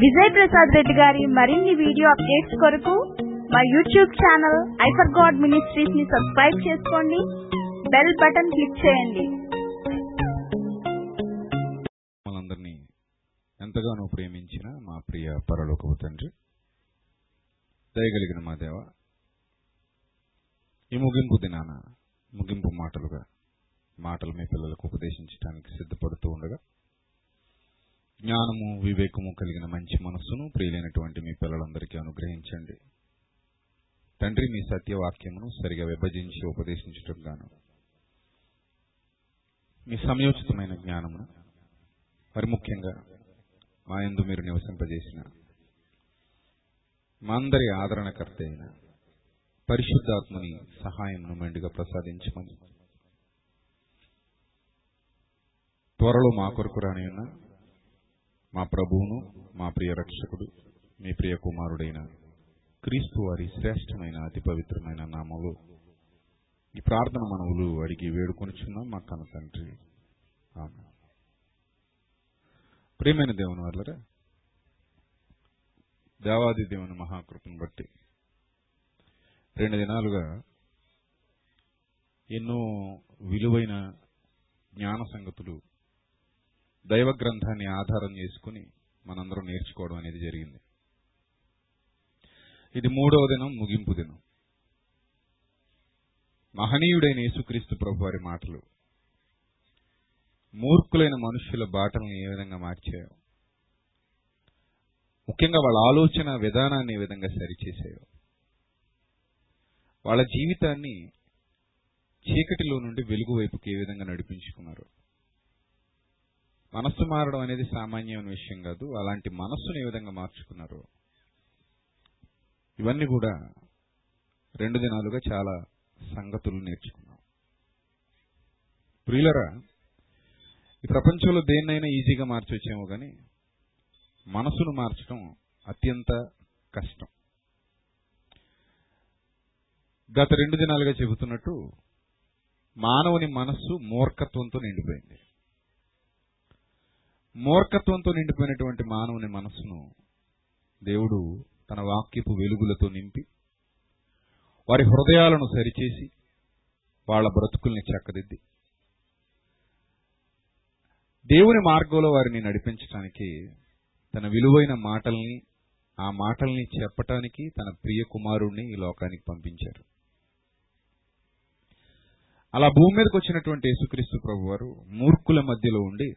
విజయ్ ప్రసాద్ రెడ్డి గారి మరిన్ని video updates కొరకు మా YouTube channel I for God మినిస్ట్రీస్ని subscribe చేసుకోండి. బెల్ బటన్ క్లిక్ చేయండి. మనందరినీ ఎంతగానో ప్రేమించిన మా ప్రియ పరలోకపు తండ్రి దయగలిగిన మా దేవ ఈ ముగింపు దినాన ముగింపు మాటలుగా మాటలు మీ పిల్లలకు ఉపదేశించడానికి సిద్ధపడుతూ ఉండగా జ్ఞానము వివేకము కలిగిన మంచి మనస్సును ప్రియులైనటువంటి మీ పిల్లలందరికీ అనుగ్రహించండి. తండ్రి మీ సత్యవాక్యమును సరిగా విభజించి ఉపదేశించటం గాను మీ సమయోచితమైన జ్ఞానమును మరి ముఖ్యంగా మా ఎందు మీరు నివసింపజేసిన మా అందరి ఆదరణకర్త అయిన పరిశుద్ధాత్మని సహాయమును మెండుగా ప్రసాదించమని త్వరలో మా కొరకు రానియున్నా మా ప్రభువును మా ప్రియ రక్షకుడు మీ ప్రియ కుమారుడైన క్రీస్తు వారి శ్రేష్టమైన అతి పవిత్రమైన నామలు ఈ ప్రార్థన మనవులు అడిగి వేడుకొనిచున్నాం. మా కన్న తండ్రి. ఆమె ప్రియమైన దేవుని వల్లరా దేవాది దేవుని మహాకృపను బట్టి రెండు దినాలుగా ఎన్నో విలువైన జ్ఞాన సంగతులు దైవ గ్రంథాన్ని ఆధారం చేసుకుని మనందరం నేర్చుకోవడం అనేది జరిగింది. ఇది మూడవ దినం ముగింపు దినం. మహనీయుడైన యేసుక్రీస్తు ప్రభు వారి మాటలు. మూర్ఖులైన మనుషుల బాటలను ఏ విధంగా మార్చాయో ముఖ్యంగా వాళ్ళ ఆలోచన విధానాన్ని ఏ విధంగా సరిచేసాయో వాళ్ళ జీవితాన్ని చీకటిలో నుండి వెలుగు వైపుకి ఏ విధంగా నడిపించుకున్నారు మనస్సు మారడం అనేది సామాన్యమైన విషయం కాదు. అలాంటి మనస్సును ఏ విధంగా మార్చుకున్నారు ఇవన్నీ కూడా రెండు దినాలుగా చాలా సంగతులు నేర్చుకున్నాం. ప్రియులరా ఈ ప్రపంచంలో దేన్నైనా ఈజీగా మార్చొచ్చేమో కానీ మనసును మార్చడం అత్యంత కష్టం. గత రెండు దినాలుగా చెబుతున్నట్టు మానవుని మనస్సు మూర్ఖత్వంతో నిండిపోయింది. మూర్ఖత్వంతో నిండిపోయినటువంటి మానవుని మనసును దేవుడు తన వాక్యపు వెలుగులతో నింపి వారి హృదయాలను సరిచేసి వాళ్ళ బ్రతుకుల్ని చక్కదిద్ది. దేవుని మార్గంలో వారిని నడిపించడానికి తన విలువైన మాటల్ని ఆ మాటల్ని చెప్పటానికి తన ప్రియ కుమారుణ్ణి ఈ లోకానికి పంపించారు. అలా భూమి మీదకి వచ్చినటువంటి యేసుక్రీస్తు ప్రభు వారు మూర్ఖుల మధ్యలో ఉండి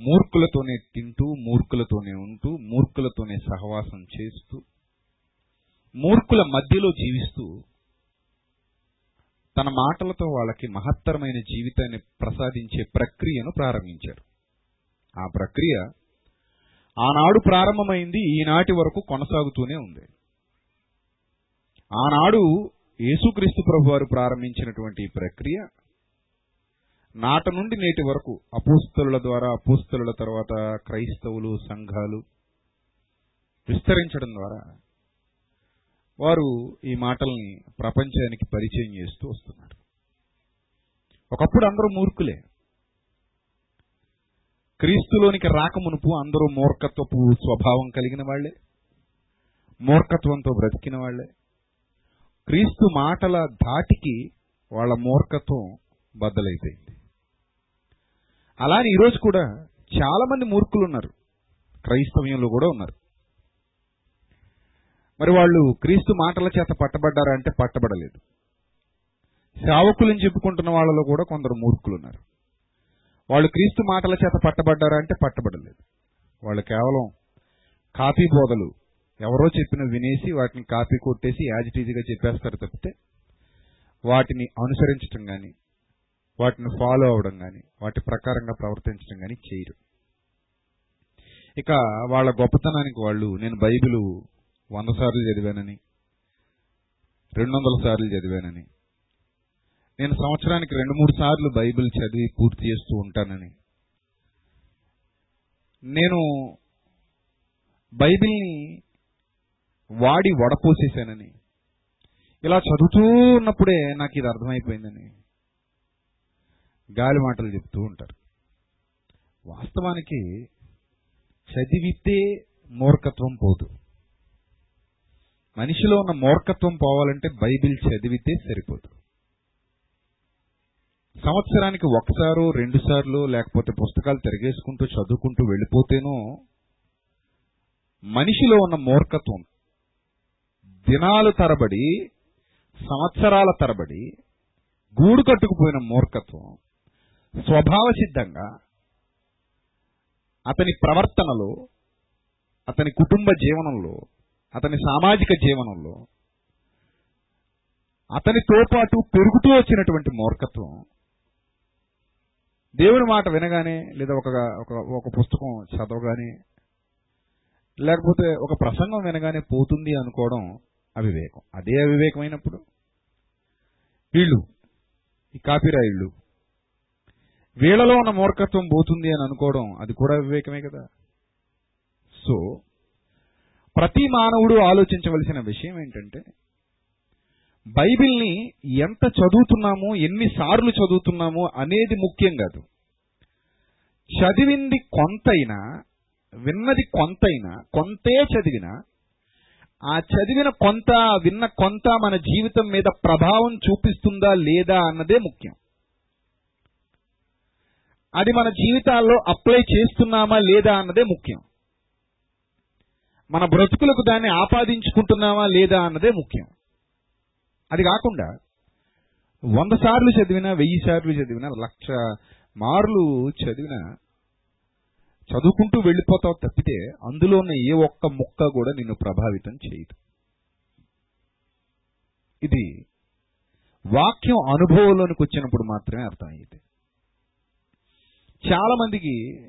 మూర్ఖులతోనే తింటూ మూర్ఖులతోనే ఉంటూ మూర్ఖులతోనే సహవాసం చేస్తూ మూర్ఖుల మధ్యలో జీవిస్తూ తన మాటలతో వాళ్ళకి మహత్తరమైన జీవితాన్ని ప్రసాదించే ప్రక్రియను ప్రారంభించారు. ఆ ప్రక్రియ ఆనాడు ప్రారంభమైంది ఈనాటి వరకు కొనసాగుతూనే ఉంది. ఆనాడు యేసుక్రీస్తు ప్రభు వారు ప్రారంభించినటువంటి ఈ ప్రక్రియ నాట నుండి నేటి వరకు అపోస్తలుల ద్వారా అపోస్తలుల తర్వాత క్రైస్తవులు సంఘాలు విస్తరించడం ద్వారా వారు ఈ మాటల్ని ప్రపంచానికి పరిచయం చేస్తూ వస్తున్నారు. ఒకప్పుడు అందరూ మూర్ఖులే. క్రీస్తులోనికి రాకమునుపు అందరూ మూర్ఖత్వపు స్వభావం కలిగిన వాళ్ళే మూర్ఖత్వంతో బ్రతికిన వాళ్ళే క్రీస్తు మాటల ధాటికి వాళ్ళ మూర్ఖత్వం బద్దలైపోయింది. అలానే ఈరోజు కూడా చాలామంది మూర్ఖులు ఉన్నారు క్రైస్తవ్యంలో కూడా ఉన్నారు. మరి వాళ్ళు క్రీస్తు మాటల చేత పట్టబడ్డారా అంటే పట్టబడలేదు. సేవకులను చెప్పుకుంటున్న వాళ్ళలో కూడా కొందరు మూర్ఖులు ఉన్నారు వాళ్ళు క్రీస్తు మాటల చేత పట్టబడ్డారా అంటే పట్టబడలేదు. వాళ్ళు కేవలం కాపీ బోధలు ఎవరో చెప్పిన వినేసి వాటిని కాపీ కొట్టేసి యాజిటీజీగా చెప్పేస్తారు తప్పితే వాటిని అనుసరించటం కానీ వాటిని ఫాలో అవడం కానీ వాటి ప్రకారంగా ప్రవర్తించడం కానీ చేయరు. ఇక వాళ్ళ గొప్పతనానికి వాళ్ళు నేను బైబిల్ వంద సార్లు చదివానని రెండు వందల సార్లు చదివానని నేను సంవత్సరానికి రెండు మూడు సార్లు బైబిల్ చదివి పూర్తి చేస్తూ ఉంటానని నేను బైబిల్ని వాడి వడపోసేశానని ఇలా చదువుతూ ఉన్నప్పుడే నాకు ఇది అర్థమైపోయిందని గాలి మాటలు చెప్తూ ఉంటారు. వాస్తవానికి చదివితే మూర్ఖత్వం పోదు. మనిషిలో ఉన్న మూర్ఖత్వం పోవాలంటే బైబిల్ చదివితే సరిపోదు. సంవత్సరానికి ఒకసారో రెండు సార్లు లేకపోతే పుస్తకాలు తిరిగేసుకుంటూ చదువుకుంటూ వెళ్ళిపోతేనో మనిషిలో ఉన్న మూర్ఖత్వం దినాలు తరబడి సంవత్సరాల తరబడి గూడు కట్టుకుపోయిన మూర్ఖత్వం స్వభావ సిద్ధంగా అతని ప్రవర్తనలో అతని కుటుంబ జీవనంలో అతని సామాజిక జీవనంలో అతనితో పాటు పెరుగుతూ వచ్చినటువంటి మూర్ఖత్వం దేవుని మాట వినగానే లేదా ఒక ఒక ఒక పుస్తకం చదవగానే లేకపోతే ఒక ప్రసంగం వినగానే పోతుంది అనుకోవడం అవివేకం. అదే అవివేకమైనప్పుడు వీళ్ళు ఈ కాపీరాయిళ్ళు వీళ్ళలో ఉన్న మూర్ఖత్వం పోతుంది అని అనుకోవడం అది కూడా వివేకమే కదా. సో ప్రతి మానవుడు ఆలోచించవలసిన విషయం ఏంటంటే బైబిల్ని ఎంత చదువుతున్నామో ఎన్నిసార్లు చదువుతున్నామో అనేది ముఖ్యం కాదు. చదివింది కొంతైనా విన్నది కొంతైనా కొంతే చదివినా ఆ చదివిన కొంత విన్న కొంత మన జీవితం మీద ప్రభావం చూపిస్తుందా లేదా అన్నదే ముఖ్యం. అది మన జీవితాల్లో అప్లై చేస్తున్నామా లేదా అన్నదే ముఖ్యం. మన బ్రతుకులకు దాన్ని ఆపాదించుకుంటున్నామా లేదా అన్నదే ముఖ్యం. అది కాకుండా వంద సార్లు చదివినా వెయ్యి సార్లు చదివినా లక్ష మార్లు చదివినా చదువుకుంటూ వెళ్ళిపోతావు తప్పితే అందులో ఉన్న ఏ ఒక్క ముక్క కూడా నిన్ను ప్రభావితం చేయదు. ఇది వాక్యం అనుభవంలోనికి వచ్చినప్పుడు మాత్రమే అర్థమయ్యేది. చాలా మందికి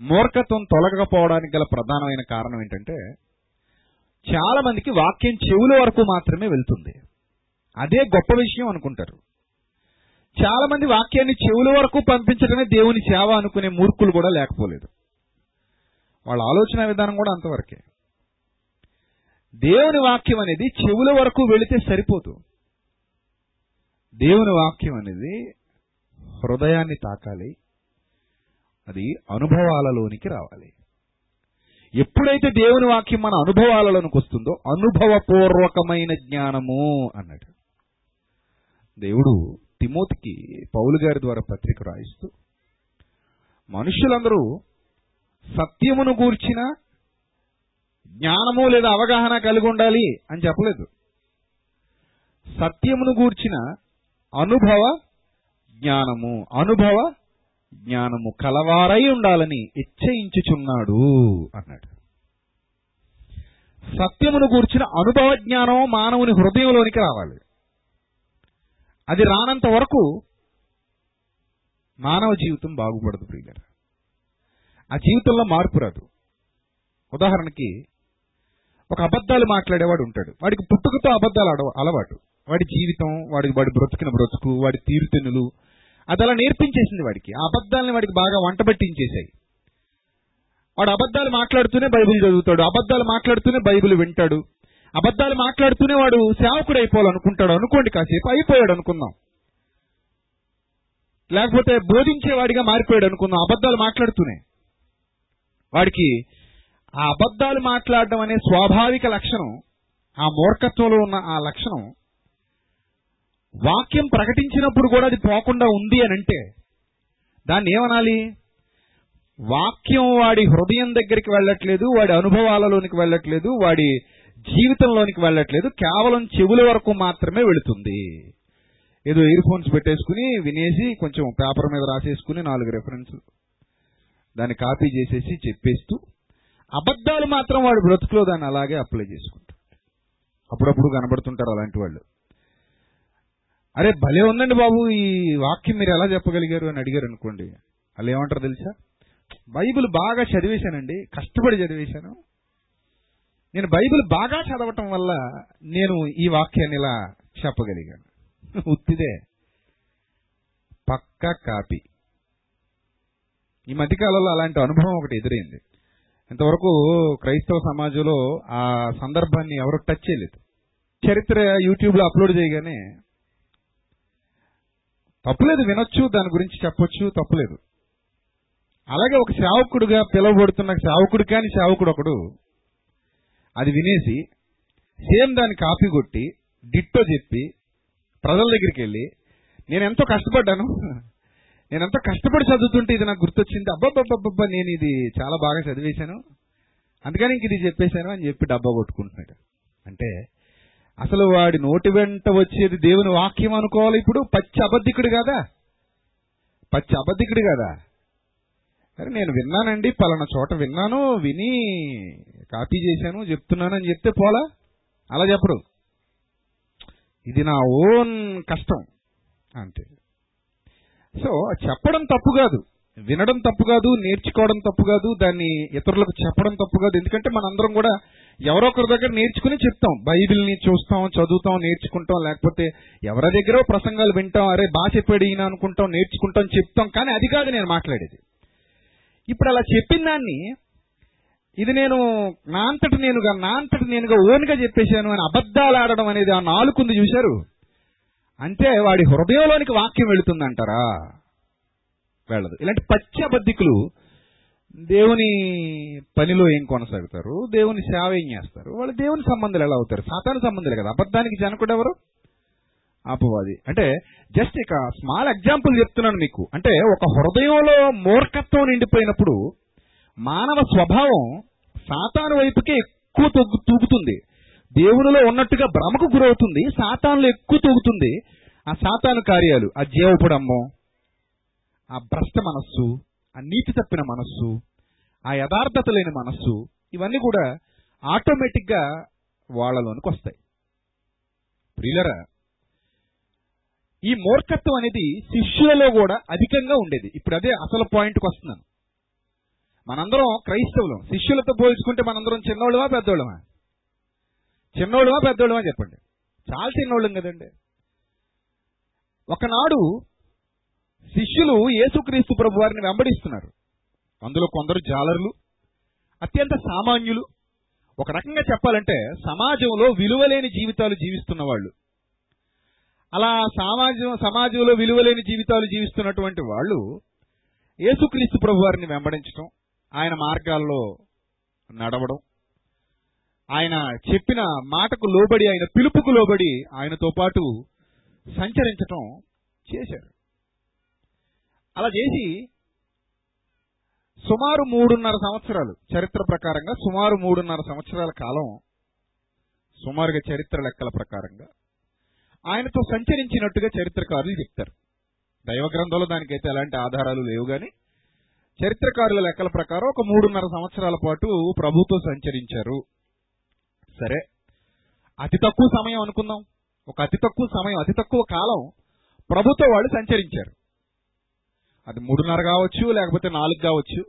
మూర్ఖత్వం తొలగకపోవడానికి గల ప్రధానమైన కారణం ఏంటంటే చాలా మందికి వాక్యం చెవుల వరకు మాత్రమే వెళ్తుంది. అదే గొప్ప విషయం అనుకుంటారు. చాలా మంది వాక్యాన్ని చెవుల వరకు పంపించడమే దేవుని సేవ అనుకునే మూర్ఖులు కూడా లేకపోలేదు. వాళ్ళ ఆలోచన విధానం కూడా అంతవరకే. దేవుని వాక్యం అనేది చెవుల వరకు వెళితే సరిపోదు. దేవుని వాక్యం అనేది హృదయాన్ని తాకాలి అది అనుభవాలలోనికి రావాలి. ఎప్పుడైతే దేవుని వాక్యం మన అనుభవాలలోనికి వస్తుందో అనుభవపూర్వకమైన జ్ఞానము అన్నాడు దేవుడు తిమోతికి పౌలు గారి ద్వారా పత్రిక రాయిస్తూ మనుషులందరూ సత్యమును గూర్చిన జ్ఞానము లేదా అవగాహన కలిగి ఉండాలి అని చెప్పలేదు. సత్యమును గూర్చిన అనుభవ జ్ఞానము అనుభవ జ్ఞానము కలవారై ఉండాలని ఇచ్చయించుచున్నాడు అన్నాడు. సత్యమును గూర్చిన అనుభవ జ్ఞానం మానవుని హృదయంలోనికి రావాలి. అది రానంత వరకు మానవ జీవితం బాగుపడదు ప్రియులరా. ఆ జీవితంలో మార్పు రాదు. ఉదాహరణకి ఒక అబద్ధాలు మాట్లాడేవాడు ఉంటాడు. వాడికి పుట్టుకతో అబద్ధాలు ఆడ అలవాటు. వాడి జీవితం వాడి వాడి బ్రతికిన బ్రతుకు వాడి తీరుతెన్నులు అది అలా నేర్పించేసింది వాడికి. ఆ అబద్ధాలని వాడికి బాగా వంటబట్టించేసాయి వాడు అబద్ధాలు మాట్లాడుతూనే బైబిల్ చదువుతాడు అబద్ధాలు మాట్లాడుతూనే బైబిల్ వింటాడు అబద్ధాలు మాట్లాడుతూనే వాడు సేవకుడు అయిపోవాలనుకుంటాడు అనుకోండి కాసేపు అయిపోయాడు అనుకుందాం. లేకపోతే బోధించేవాడిగా మారిపోయాడు అనుకుందాం అబద్ధాలు మాట్లాడుతూనే. వాడికి ఆ అబద్ధాలు మాట్లాడడం అనే స్వాభావిక లక్షణం ఆ మూర్ఖత్వంలో ఉన్న ఆ లక్షణం వాక్యం ప్రకటించినప్పుడు కూడా అది పోకుండా ఉంది అని అంటే దాన్ని ఏమనాలి? వాక్యం వాడి హృదయం దగ్గరికి వెళ్ళట్లేదు వాడి అనుభవాలలోనికి వెళ్ళట్లేదు వాడి జీవితంలోనికి వెళ్ళట్లేదు కేవలం చెవుల వరకు మాత్రమే వెళుతుంది. ఏదో ఇయర్ ఫోన్స్ పెట్టేసుకుని వినేసి కొంచెం పేపర్ మీద రాసేసుకుని నాలుగు రెఫరెన్స్ దాన్ని కాపీ చేసేసి చెప్పేస్తూ అబద్ధాలు మాత్రం వాడి బ్రతుకులో దాన్ని అలాగే అప్లై చేసుకుంటాడు. అప్పుడప్పుడు కనబడుతుంటారు అలాంటి వాళ్ళు. అరే భలే ఉందండి బాబు ఈ వాక్యం మీరు ఎలా చెప్పగలిగారు అని అడిగారు అనుకోండి. వాళ్ళు ఏమంటారు తెలుసా? బైబిల్ బాగా చదివేశానండి కష్టపడి చదివేశాను. నేను బైబిల్ బాగా చదవటం వల్ల నేను ఈ వాక్యాన్ని ఇలా చెప్పగలిగాను. ఉత్తిదే. పక్కా కాపీ. ఈ మధ్యకాలంలో అలాంటి అనుభవం ఒకటి ఎదురైంది. ఇంతవరకు క్రైస్తవ సమాజంలో ఆ సందర్భాన్ని ఎవరు టచ్ చేయలేదు. చరిత్ర యూట్యూబ్లో అప్లోడ్ చేయగానే తప్పులేదు వినొచ్చు దాని గురించి చెప్పొచ్చు తప్పులేదు. అలాగే ఒక సేవకుడుగా పిలువబడుతున్న సేవకుడు కాని సేవకుడు ఒకడు అది వినేసి సేమ్ దాన్ని కాపీ కొట్టి డిట్టో చెప్పి ప్రజల దగ్గరికి వెళ్ళి నేను ఎంతో కష్టపడ్డాను. నేను ఎంతో కష్టపడి చదువుతుంటే ఇది నాకు గుర్తొచ్చింది. అబ్బాబ్బాబ్బా నేను ఇది చాలా బాగా చదివేశాను. అందుకని ఇంక ఇది చెప్పేశాను అని చెప్పి డబ్బా కొట్టుకుంటున్నాడు. అంటే అసలు వాడి నోటి వెంట వచ్చేది దేవుని వాక్యం అనుకోవాలి ఇప్పుడు? పచ్చి అబద్ధికుడు కదా. పచ్చి అబద్ధికుడు కదా. అరే నేను విన్నానండి పలానా చోట విన్నాను విని కాపీ చేశాను చెప్తున్నానని చెప్తే పోలా? అలా చెప్పరు. ఇది నా ఓన్ కష్టం అంతే. సో చెప్పడం తప్పు కాదు. వినడం తప్పు కాదు నేర్చుకోవడం తప్పు కాదు దాన్ని ఇతరులకు చెప్పడం తప్పు కాదు. ఎందుకంటే మనందరం కూడా ఎవరో ఒకరి దగ్గర నేర్చుకుని చెప్తాం. బైబిల్ని చూస్తాం చదువుతాం నేర్చుకుంటాం లేకపోతే ఎవరి దగ్గర ప్రసంగాలు వింటాం అరే బాగా చెప్పాడు ఈయన అనుకుంటాం నేర్చుకుంటాం చెప్తాం కానీ అది కాదు నేను మాట్లాడేది. ఇప్పుడు అలా చెప్పిన దాన్ని ఇది నేను నా అంతటి నేనుగా నా అంతటి నేనుగా ఓన్గా చెప్పేశాను అని అబద్ధాలు ఆడడం అనేది ఆ నాలుగుంది చూశారు? అంటే వాడి హృదయంలోనికి వాక్యం వెళుతుందంటారా? వెళ్ళదు. ఇలాంటి పచ్చి అబద్ధికులు దేవుని పనిలో ఏం కొనసాగుతారు? దేవుని సేవ ఏం చేస్తారు? వాళ్ళు దేవుని సంబంధాలు ఎలా అవుతారు? సాతాను సంబంధాలు కదా. అబద్ధానికి జనకుడు ఎవరు? అపవాది. అంటే జస్ట్ ఇక స్మాల్ ఎగ్జాంపుల్ చెప్తున్నాను మీకు. అంటే ఒక హృదయంలో మూర్ఖత్వం నిండిపోయినప్పుడు మానవ స్వభావం సాతాను వైపుకే ఎక్కువ తొగ్గు తూగుతుంది. దేవునిలో ఉన్నట్టుగా భ్రమకు గురవుతుంది. సాతానులో ఎక్కువ తూగుతుంది. ఆ సాతాను కార్యాలు ఆ జీవపుడమ్మో ఆ భ్రష్ట మనస్సు ఆ నీతి తప్పిన మనస్సు ఆ యథార్థత లేని మనస్సు ఇవన్నీ కూడా ఆటోమేటిక్గా వాళ్ళలోనికి వస్తాయి. ప్రియులరా ఈ మూర్ఖత్వం అనేది శిష్యులలో కూడా అధికంగా ఉండేది. ఇప్పుడు అదే అసలు పాయింట్కి వస్తున్నాను. మనందరం క్రైస్తవులం. శిష్యులతో పోల్చుకుంటే మనందరం చిన్నోళ్ళమా పెద్దోళ్ళమా? చిన్నోళ్ళమా పెద్దోళ్ళమా చెప్పండి. చాలా చిన్నోళ్ళం కదండి. ఒకనాడు శిష్యులు యేసుక్రీస్తు ప్రభు వారిని వెంబడిస్తున్నారు. అందులో కొందరు జాలర్లు అత్యంత సామాన్యులు. ఒక రకంగా చెప్పాలంటే సమాజంలో విలువలేని జీవితాలు జీవిస్తున్న వాళ్ళు అలా సమాజం సమాజంలో విలువలేని జీవితాలు జీవిస్తున్నటువంటి వాళ్ళు యేసుక్రీస్తు ప్రభు వారిని వెంబడించడం ఆయన మార్గాల్లో నడవడం ఆయన చెప్పిన మాటకు లోబడి ఆయన పిలుపుకు లోబడి ఆయనతో పాటు సంచరించటం చేశారు. అలా చేసి సుమారు మూడున్నర సంవత్సరాలు చరిత్ర ప్రకారంగా సుమారు మూడున్నర సంవత్సరాల కాలం సుమారుగా చరిత్ర లెక్కల ప్రకారంగా ఆయనతో సంచరించినట్టుగా చరిత్రకారులు చెప్తారు. దైవ గ్రంథంలో దానికైతే ఎలాంటి ఆధారాలు లేవు కానీ చరిత్రకారుల లెక్కల ప్రకారం ఒక మూడున్నర సంవత్సరాల పాటు ప్రభుతో సంచరించారు. సరే అతి తక్కువ సమయం అనుకుందాం. ఒక అతి తక్కువ సమయం అతి తక్కువ కాలం ప్రభుతో వాళ్ళు సంచరించారు. అది మూడున్నర కావచ్చు లేకపోతే నాలుగు కావచ్చు.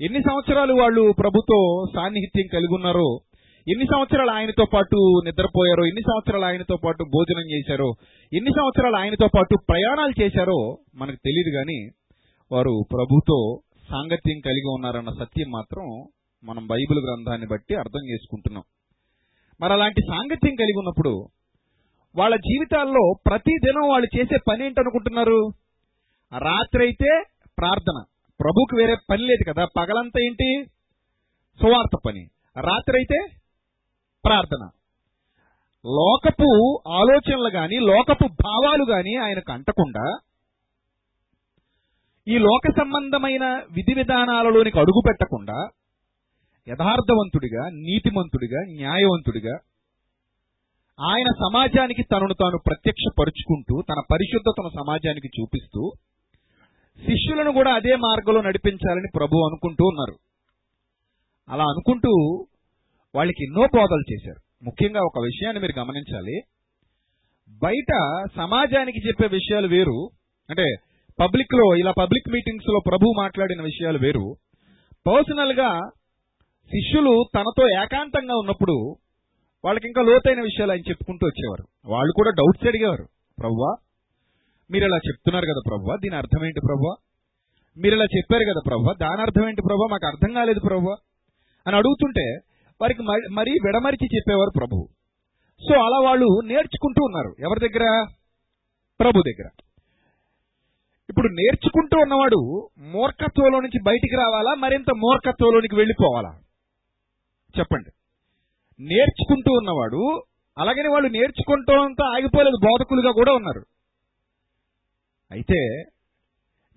ఎన్ని సంవత్సరాలు వాళ్ళు ప్రభుతో సాన్నిహిత్యం కలిగి ఉన్నారో ఎన్ని సంవత్సరాలు ఆయనతో పాటు నిద్రపోయారో ఎన్ని సంవత్సరాలు ఆయనతో పాటు భోజనం చేశారో ఎన్ని సంవత్సరాలు ఆయనతో పాటు ప్రయాణాలు చేశారో మనకు తెలియదు కానీ వారు ప్రభుతో సాంగత్యం కలిగి ఉన్నారన్న సత్యం మాత్రం మనం బైబిల్ గ్రంథాన్ని బట్టి అర్థం చేసుకుంటున్నాం. మరి అలాంటి సాంగత్యం కలిగి ఉన్నప్పుడు వాళ్ళ జీవితాల్లో ప్రతి దినం వాళ్ళు చేసే పని ఏంటనుకుంటున్నారు? రాత్రి అయితే ప్రార్థన. ప్రభుకి వేరే పని లేదు కదా. పగలంతా ఏంటి? సువార్త పని. రాత్రి అయితే ప్రార్థన. లోకపు ఆలోచనలు గాని లోకపు భావాలు గాని ఆయనకు అంటకుండా ఈ లోక సంబంధమైన విధి విధానాలలోనికి అడుగు పెట్టకుండా యథార్థవంతుడిగా నీతిమంతుడిగా న్యాయవంతుడిగా ఆయన సమాజానికి తనను తాను ప్రత్యక్షపరుచుకుంటూ తన పరిశుద్ధతను సమాజానికి చూపిస్తూ శిష్యులను కూడా అదే మార్గంలో నడిపించాలని ప్రభు అనుకుంటూ ఉన్నారు. అలా అనుకుంటూ వాళ్ళకి ఎన్నో బోధలు చేశారు. ముఖ్యంగా ఒక విషయాన్ని మీరు గమనించాలి. బయట సమాజానికి చెప్పే విషయాలు వేరు. అంటే పబ్లిక్లో ఇలా పబ్లిక్ మీటింగ్స్లో ప్రభు మాట్లాడిన విషయాలు వేరు. పర్సనల్గా శిష్యులు తనతో ఏకాంతంగా ఉన్నప్పుడు వాళ్ళకి ఇంకా లోతైన విషయాలు ఆయన చెప్పుకుంటూ వచ్చేవారు. వాళ్ళు కూడా డౌట్స్ అడిగేవారు. ప్రభువా మీరు ఇలా చెప్తున్నారు కదా ప్రభు దీని అర్థం ఏంటి ప్రభు? మీరు ఇలా చెప్పారు కదా ప్రభు దాని అర్థం ఏంటి ప్రభు? మాకు అర్థం కాలేదు ప్రభు. అని అడుగుతుంటే వారికి మరి- మరీ విడమరిచి చెప్పేవారు ప్రభు. సో అలా వాళ్ళు నేర్చుకుంటూ ఉన్నారు. ఎవరి దగ్గర? ప్రభు దగ్గర. ఇప్పుడు నేర్చుకుంటూ ఉన్నవాడు మూర్ఖత్వంలో నుంచి బయటికి రావాలా? మరింత మూర్ఖత్వంలోనికి వెళ్ళిపోవాలా? చెప్పండి. నేర్చుకుంటూ ఉన్నవాడు అలాగని వాళ్ళు నేర్చుకుంటూ అంతా ఆగిపోలేదు బోధకులుగా కూడా ఉన్నారు. అయితే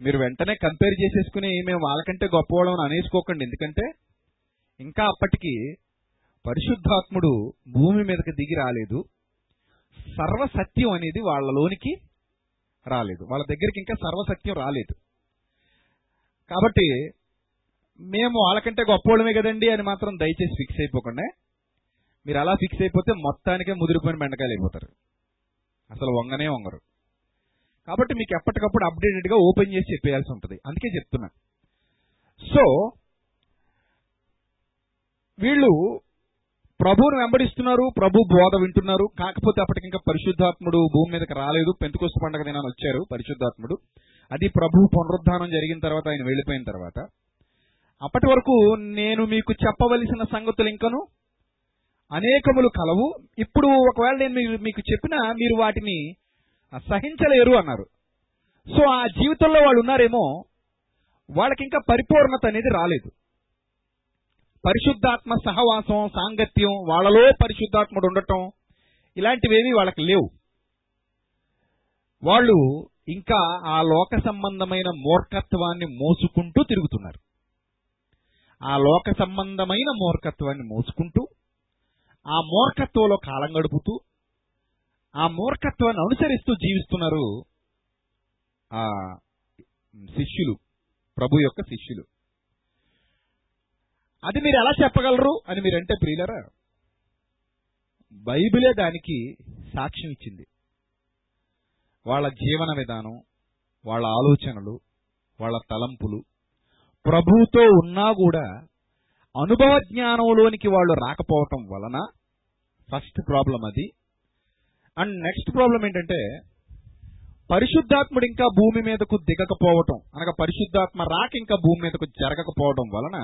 మీరు వెంటనే కంపేర్ చేసేసుకుని మేము వాళ్ళకంటే గొప్పవాళ్ళం అని అనేసుకోకండి. ఎందుకంటే ఇంకా అప్పటికి పరిశుద్ధాత్ముడు భూమి మీదకి దిగి రాలేదు. సర్వసత్యం అనేది వాళ్ళలోనికి రాలేదు. వాళ్ళ దగ్గరికి ఇంకా సర్వసత్యం రాలేదు. కాబట్టి మేము వాళ్ళకంటే గొప్పవాళ్ళమే కదండి అని మాత్రం దయచేసి ఫిక్స్ అయిపోకుండా. మీరు అలా ఫిక్స్ అయిపోతే మొత్తానికే ముదిరిపోయిన బెండకాయలు అయిపోతారు. అసలు వంగనే వంగరు. కాబట్టి మీకు ఎప్పటికప్పుడు అప్డేటెడ్గా ఓపెన్ చేసి చెప్పేయాల్సి ఉంటుంది. అందుకే చెప్తున్నా. సో వీళ్ళు ప్రభువుని వెంబడిస్తున్నారు ప్రభు బోధ వింటున్నారు కాకపోతే అప్పటికి ఇంకా పరిశుద్ధాత్ముడు భూమి మీదకి రాలేదు. పెంతుకొస్తు పండగ దినాన్ని వచ్చారు పరిశుద్ధాత్ముడు. అది ప్రభు పునరుద్ధానం జరిగిన తర్వాత ఆయన వెళ్ళిపోయిన తర్వాత. అప్పటి వరకు నేను మీకు చెప్పవలసిన సంగతులు ఇంకను అనేకములు కలవు. ఇప్పుడు ఒకవేళ నేను మీకు చెప్పినా మీరు వాటిని సహించలేరు అన్నారు. సో ఆ జీవితంలో వాళ్ళు ఉన్నారేమో వాళ్ళకి ఇంకా పరిపూర్ణత అనేది రాలేదు. పరిశుద్ధాత్మ సహవాసం సాంగత్యం వాళ్ళలో పరిశుద్ధాత్ముడు ఉండటం ఇలాంటివేవి వాళ్ళకి లేవు. వాళ్ళు ఇంకా ఆ లోక సంబంధమైన మూర్ఖత్వాన్ని మోసుకుంటూ తిరుగుతున్నారు. ఆ లోక సంబంధమైన మూర్ఖత్వాన్ని మోసుకుంటూ ఆ మూర్ఖత్వంలో కాలం గడుపుతూ ఆ మూర్ఖత్వాన్ని అనుసరిస్తూ జీవిస్తున్నారు ఆ శిష్యులు ప్రభు యొక్క శిష్యులు. అది మీరు ఎలా చెప్పగలరు? అని మీరంటే ప్రియులరా బైబిలే దానికి సాక్ష్యం ఇచ్చింది. వాళ్ళ జీవన విధానం వాళ్ళ ఆలోచనలు వాళ్ళ తలంపులు. ప్రభువుతో ఉన్నా కూడా అనుభవ జ్ఞానంలోనికి వాళ్ళు రాకపోవటం వలన ఫస్ట్ ప్రాబ్లం అది. అండ్ నెక్స్ట్ ప్రాబ్లం ఏంటంటే పరిశుద్ధాత్ముడు ఇంకా భూమి మీదకు దిగకపోవటం అనగా పరిశుద్ధాత్మ రాక ఇంకా భూమి మీదకు జరగకపోవడం వలన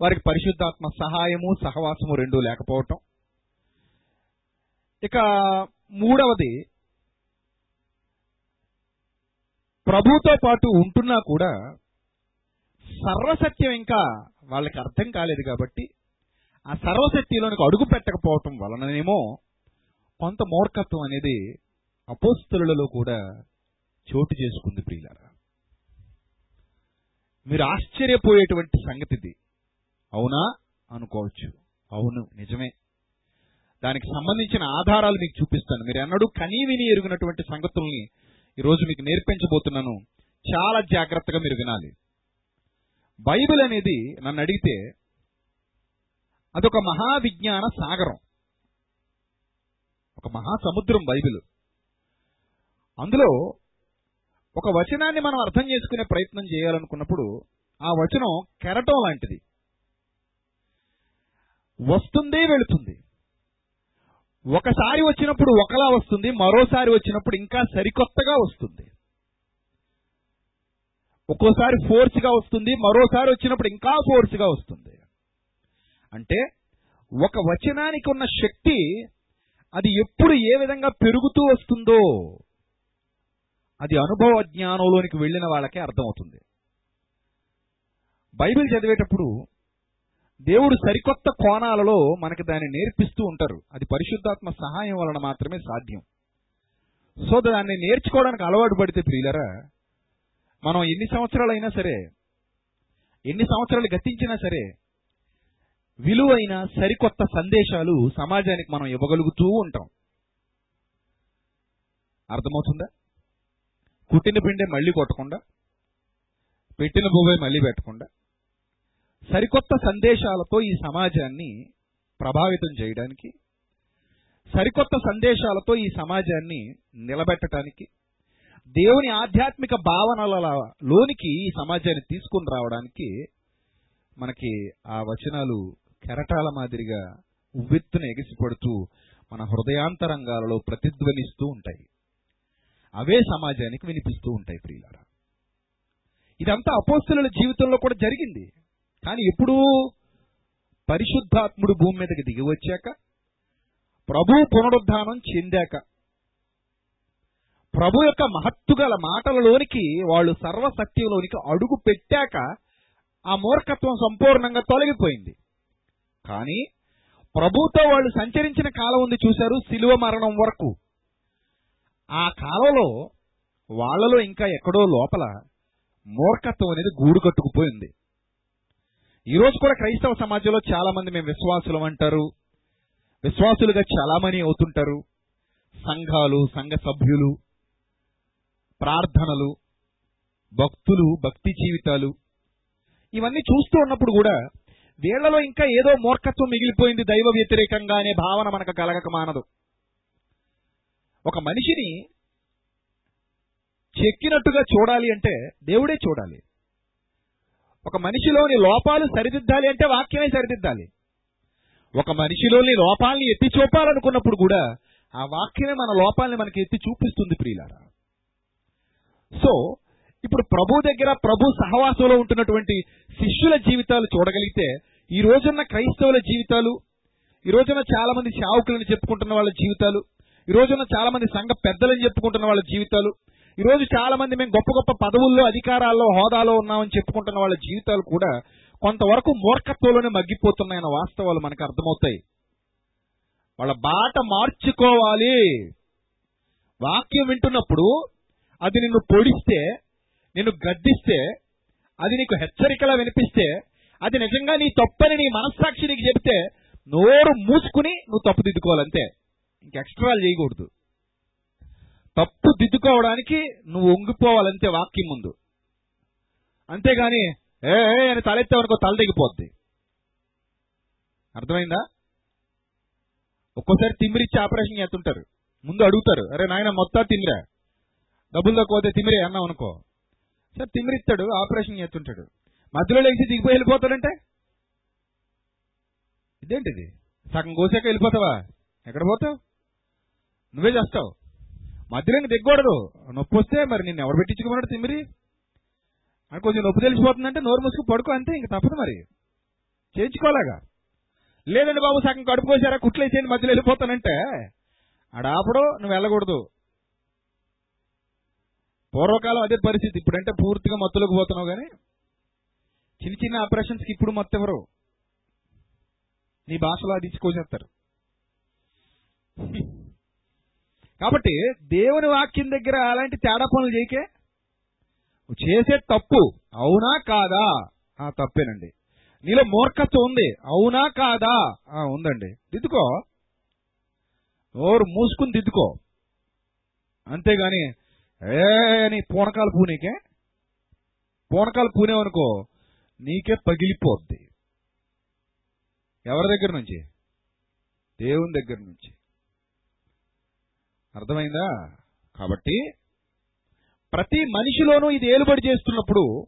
వారికి పరిశుద్ధాత్మ సహాయము సహవాసము రెండూ లేకపోవటం. ఇక మూడవది ప్రభుతో పాటు ఉంటున్నా కూడా సర్వసత్యం ఇంకా వాళ్ళకి అర్థం కాలేదు కాబట్టి ఆ సర్వసత్యంలోనికి అడుగు పెట్టకపోవటం వలననేమో కొంత మూర్ఖత్వం అనేది అపోస్తులలో కూడా చోటు చేసుకుంది ప్రియులారా. మీరు ఆశ్చర్యపోయేటువంటి సంగతి ఇది అవునా? అనుకోవచ్చు. అవును నిజమే. దానికి సంబంధించిన ఆధారాలు మీకు చూపిస్తాను. మీరు ఎన్నడూ కనీవిని ఎరుగునటువంటి సంగతుల్ని ఈరోజు మీకు నేర్పించబోతున్నాను. చాలా జాగ్రత్తగా మీరు వినాలి. బైబిల్ అనేది నన్ను అడిగితే అదొక మహావిజ్ఞాన సాగరం. ఒక మహాసముద్రం బైబిల్. అందులో ఒక వచనాన్ని మనం అర్థం చేసుకునే ప్రయత్నం చేయాలనుకున్నప్పుడు ఆ వచనం కెరటం లాంటిది. వస్తుంది వెళుతుంది. ఒకసారి వచ్చినప్పుడు ఒకలా వస్తుంది మరోసారి వచ్చినప్పుడు ఇంకా సరికొత్తగా వస్తుంది. ఒక్కోసారి ఫోర్స్గా వస్తుంది మరోసారి వచ్చినప్పుడు ఇంకా ఫోర్స్గా వస్తుంది. అంటే ఒక వచనానికి ఉన్న శక్తి అది ఎప్పుడు ఏ విధంగా పెరుగుతూ వస్తుందో అది అనుభవ జ్ఞానంలోనికి వెళ్ళిన వాళ్ళకే అర్థమవుతుంది. బైబిల్ చదివేటప్పుడు దేవుడు సరికొత్త కోణాలలో మనకి దాన్ని నేర్పిస్తూ ఉంటారు. అది పరిశుద్ధాత్మ సహాయం వలన మాత్రమే సాధ్యం. సో దాన్ని నేర్చుకోవడానికి అలవాటు పడితే ప్రియులరా మనం ఎన్ని సంవత్సరాలైనా సరే ఎన్ని సంవత్సరాలు గతించినా సరే విలువైన సరికొత్త సందేశాలు సమాజానికి మనం ఇవ్వగలుగుతూ ఉంటాం. అర్థమవుతుందా? కుట్టిన పిండే మళ్ళీ కొట్టకుండా పెట్టిన భూమి మళ్ళీ పెట్టకుండా సరికొత్త సందేశాలతో ఈ సమాజాన్ని ప్రభావితం చేయడానికి సరికొత్త సందేశాలతో ఈ సమాజాన్ని నిలబెట్టడానికి దేవుని ఆధ్యాత్మిక భావనల లోనికి ఈ సమాజాన్ని తీసుకుని రావడానికి మనకి ఆ వచనాలు కెరటాల మాదిరిగా ఉవ్వెత్తున ఎగిసిపడుతూ మన హృదయాంతరంగాలలో ప్రతిధ్వనిస్తూ ఉంటాయి. అవే సమాజానికి వినిపిస్తూ ఉంటాయి ప్రియులారా. ఇదంతా అపోస్తుల జీవితంలో కూడా జరిగింది. కానీ ఎప్పుడూ పరిశుద్ధాత్ముడు భూమి మీదకి దిగి వచ్చాక ప్రభు పునరుద్ధానం చెందాక ప్రభు యొక్క మహత్తు గల మాటలలోనికి వాళ్ళు సర్వసత్యంలోనికి అడుగు పెట్టాక ఆ మూర్ఖత్వం సంపూర్ణంగా తొలగిపోయింది. కానీ ప్రభుతో వాళ్ళు సంచరించిన కాలం ఉంది చూశారు శిలువ మరణం వరకు. ఆ కాలంలో వాళ్ళలో ఇంకా ఎక్కడో లోపల మూర్ఖత్వం అనేది గూడు కట్టుకుపోయింది. ఈరోజు కూడా క్రైస్తవ సమాజంలో చాలా మంది మేము విశ్వాసులం అంటారు విశ్వాసులుగా చాలామణి అవుతుంటారు. సంఘాలు సంఘ సభ్యులు ప్రార్థనలు భక్తులు భక్తి జీవితాలు ఇవన్నీ చూస్తూ ఉన్నప్పుడు కూడా వీళ్ళలో ఇంకా ఏదో మూర్ఖత్వం మిగిలిపోయింది దైవ వ్యతిరేకంగా అనే భావన మనకు కలగక మానదు. ఒక మనిషిని చెక్కినట్టుగా చూడాలి అంటే దేవుడే చూడాలి. ఒక మనిషిలోని లోపాలు సరిదిద్దాలి అంటే వాక్యమే సరిదిద్దాలి. ఒక మనిషిలోని లోపాలని ఎత్తి చూపాలనుకున్నప్పుడు కూడా ఆ వాక్యమే మన లోపాలని మనకి ఎత్తి చూపిస్తుంది ప్రియులారా. సో ఇప్పుడు ప్రభు దగ్గర ప్రభు సహవాసంలో ఉంటున్నటువంటి శిష్యుల జీవితాలు చూడగలిగితే ఈ రోజున్న క్రైస్తవుల జీవితాలు ఈ రోజున చాలా మంది సేవకులను చెప్పుకుంటున్న వాళ్ళ జీవితాలు ఈ రోజున చాలా మంది సంఘ పెద్దలని చెప్పుకుంటున్న వాళ్ళ జీవితాలు ఈ రోజు చాలా మంది మేము గొప్ప గొప్ప పదవుల్లో అధికారాల్లో హోదాలో ఉన్నామని చెప్పుకుంటున్న వాళ్ళ జీవితాలు కూడా కొంతవరకు మూర్ఖత్వంలోనే మగ్గిపోతున్నాయన్న వాస్తవాలు మనకు అర్థమవుతాయి. వాళ్ళ బాట మార్చుకోవాలి. వాక్యం వింటున్నప్పుడు అది నిన్ను పొడిస్తే నిన్ను గద్దిస్తే అది నీకు హెచ్చరికలా వినిపిస్తే అది నిజంగా నీ తప్పని నీ మనస్సాక్షి నీకు చెబితే నోరు మూసుకుని నువ్వు తప్పు దిద్దుకోవాలంతే ఇంక ఎక్స్ట్రాలు చేయకూడదు. తప్పు దిద్దుకోవడానికి నువ్వు వంగిపోవాలంతే వాక్యం ముందు. అంతేగాని ఏ ఏ అని తలెత్తావనుకో తల దిగిపోద్ది అర్థమైందా? ఒక్కోసారి తిమ్మిరిచ్చి ఆపరేషన్ చేస్తుంటారు. ముందు అడుగుతారు అరే నాయన మొత్తం తిమ్మిరా. డబ్బులు పోతే తిమ్మిరే అన్నావు అనుకో సరే తిమ్మిరిస్తాడు ఆపరేషన్ చేస్తుంటాడు. మధ్యలో లేచి దిగిపోయి వెళ్ళిపోతాడంటే? ఇదేంటిది? సగం కోసాక వెళ్ళిపోతావా? ఎక్కడ పోతావు? నువ్వే చేస్తావు. మధ్యలో దిగకూడదు. నొప్పి వస్తే మరి నిన్ను ఎవరు పెట్టించుకోమన్నాడు తిమ్మిరి? అని కొంచెం నొప్పి తెలిసిపోతుందంటే నోరు మూసుకు పడుకో అంతే ఇంక తప్పదు మరి. చేయించుకోలేగా. లేదండి బాబు సగం కడుపుకోసారా కుట్లు కుట్లేసేయండి మధ్యలో వెళ్ళిపోతానంటే. ఆడాపడు నువ్వు వెళ్ళకూడదు. పూర్వకాలం అదే పరిస్థితి. ఇప్పుడంటే పూర్తిగా మత్తులోకి పోతున్నావు కానీ చిన్న చిన్న ఆపరేషన్స్కి ఇప్పుడు మొత్తం ఎవరు? నీ భాషలో అది ఇచ్చుకోసేస్తారు కాబట్టి దేవుని వాక్యం దగ్గర అలాంటి తేడా పనులు చేయకే? చేసే తప్పు అవునా కాదా? ఆ తప్పేనండి. నీలో మూర్ఖత్వం ఉంది. అవునా కాదా? ఆ ఉందండి. దిద్దుకో. నోరు మూసుకుని దిద్దుకో. అంతేగాని ఏ నీ పూనకాలు పూనేకే? పూనకాలు పూనేవనుకో నీకే పగిలిపోద్ది. ఎవరి దగ్గర నుంచి? దేవుని దగ్గర నుంచి. అర్థమైందా? కాబట్టి ప్రతి మనిషిలోనూ ఇది ఏలుబడి చేస్తున్నప్పుడు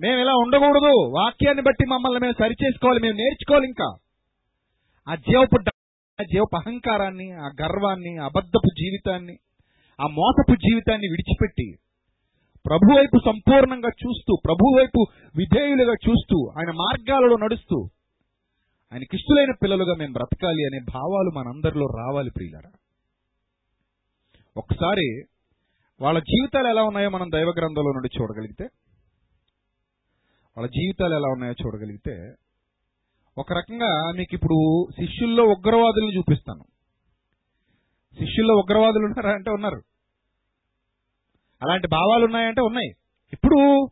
మేము ఇలా ఉండకూడదు. వాక్యాన్ని బట్టి మమ్మల్ని మేము సరిచేసుకోవాలి మేము నేర్చుకోవాలి ఇంకా. ఆ జీవపు ఆ జీవపు అహంకారాన్ని ఆ గర్వాన్ని అబద్ధపు జీవితాన్ని ఆ మోసపు జీవితాన్ని విడిచిపెట్టి ప్రభు వైపు సంపూర్ణంగా చూస్తూ ప్రభు వైపు విధేయులుగా చూస్తూ ఆయన మార్గాలలో నడుస్తూ ఆయన కిష్టులైన పిల్లలుగా మేము బ్రతకాలి అనే భావాలు మనందరిలో రావాలి ప్రియులరా. ఒకసారి వాళ్ళ జీవితాలు ఎలా ఉన్నాయో మనం దైవ గ్రంథంలో నుండి చూడగలిగితే వాళ్ళ జీవితాలు ఎలా ఉన్నాయో చూడగలిగితే ఒక రకంగా మీకు ఇప్పుడు శిష్యుల్లో ఉగ్రవాదులను చూపిస్తాను. శిష్యుల్లో ఉగ్రవాదులు ఉన్నారా అంటే ఉన్నారు. అలాంటి భావాలు ఉన్నాయంటే ఉన్నాయి. ఇప్పుడు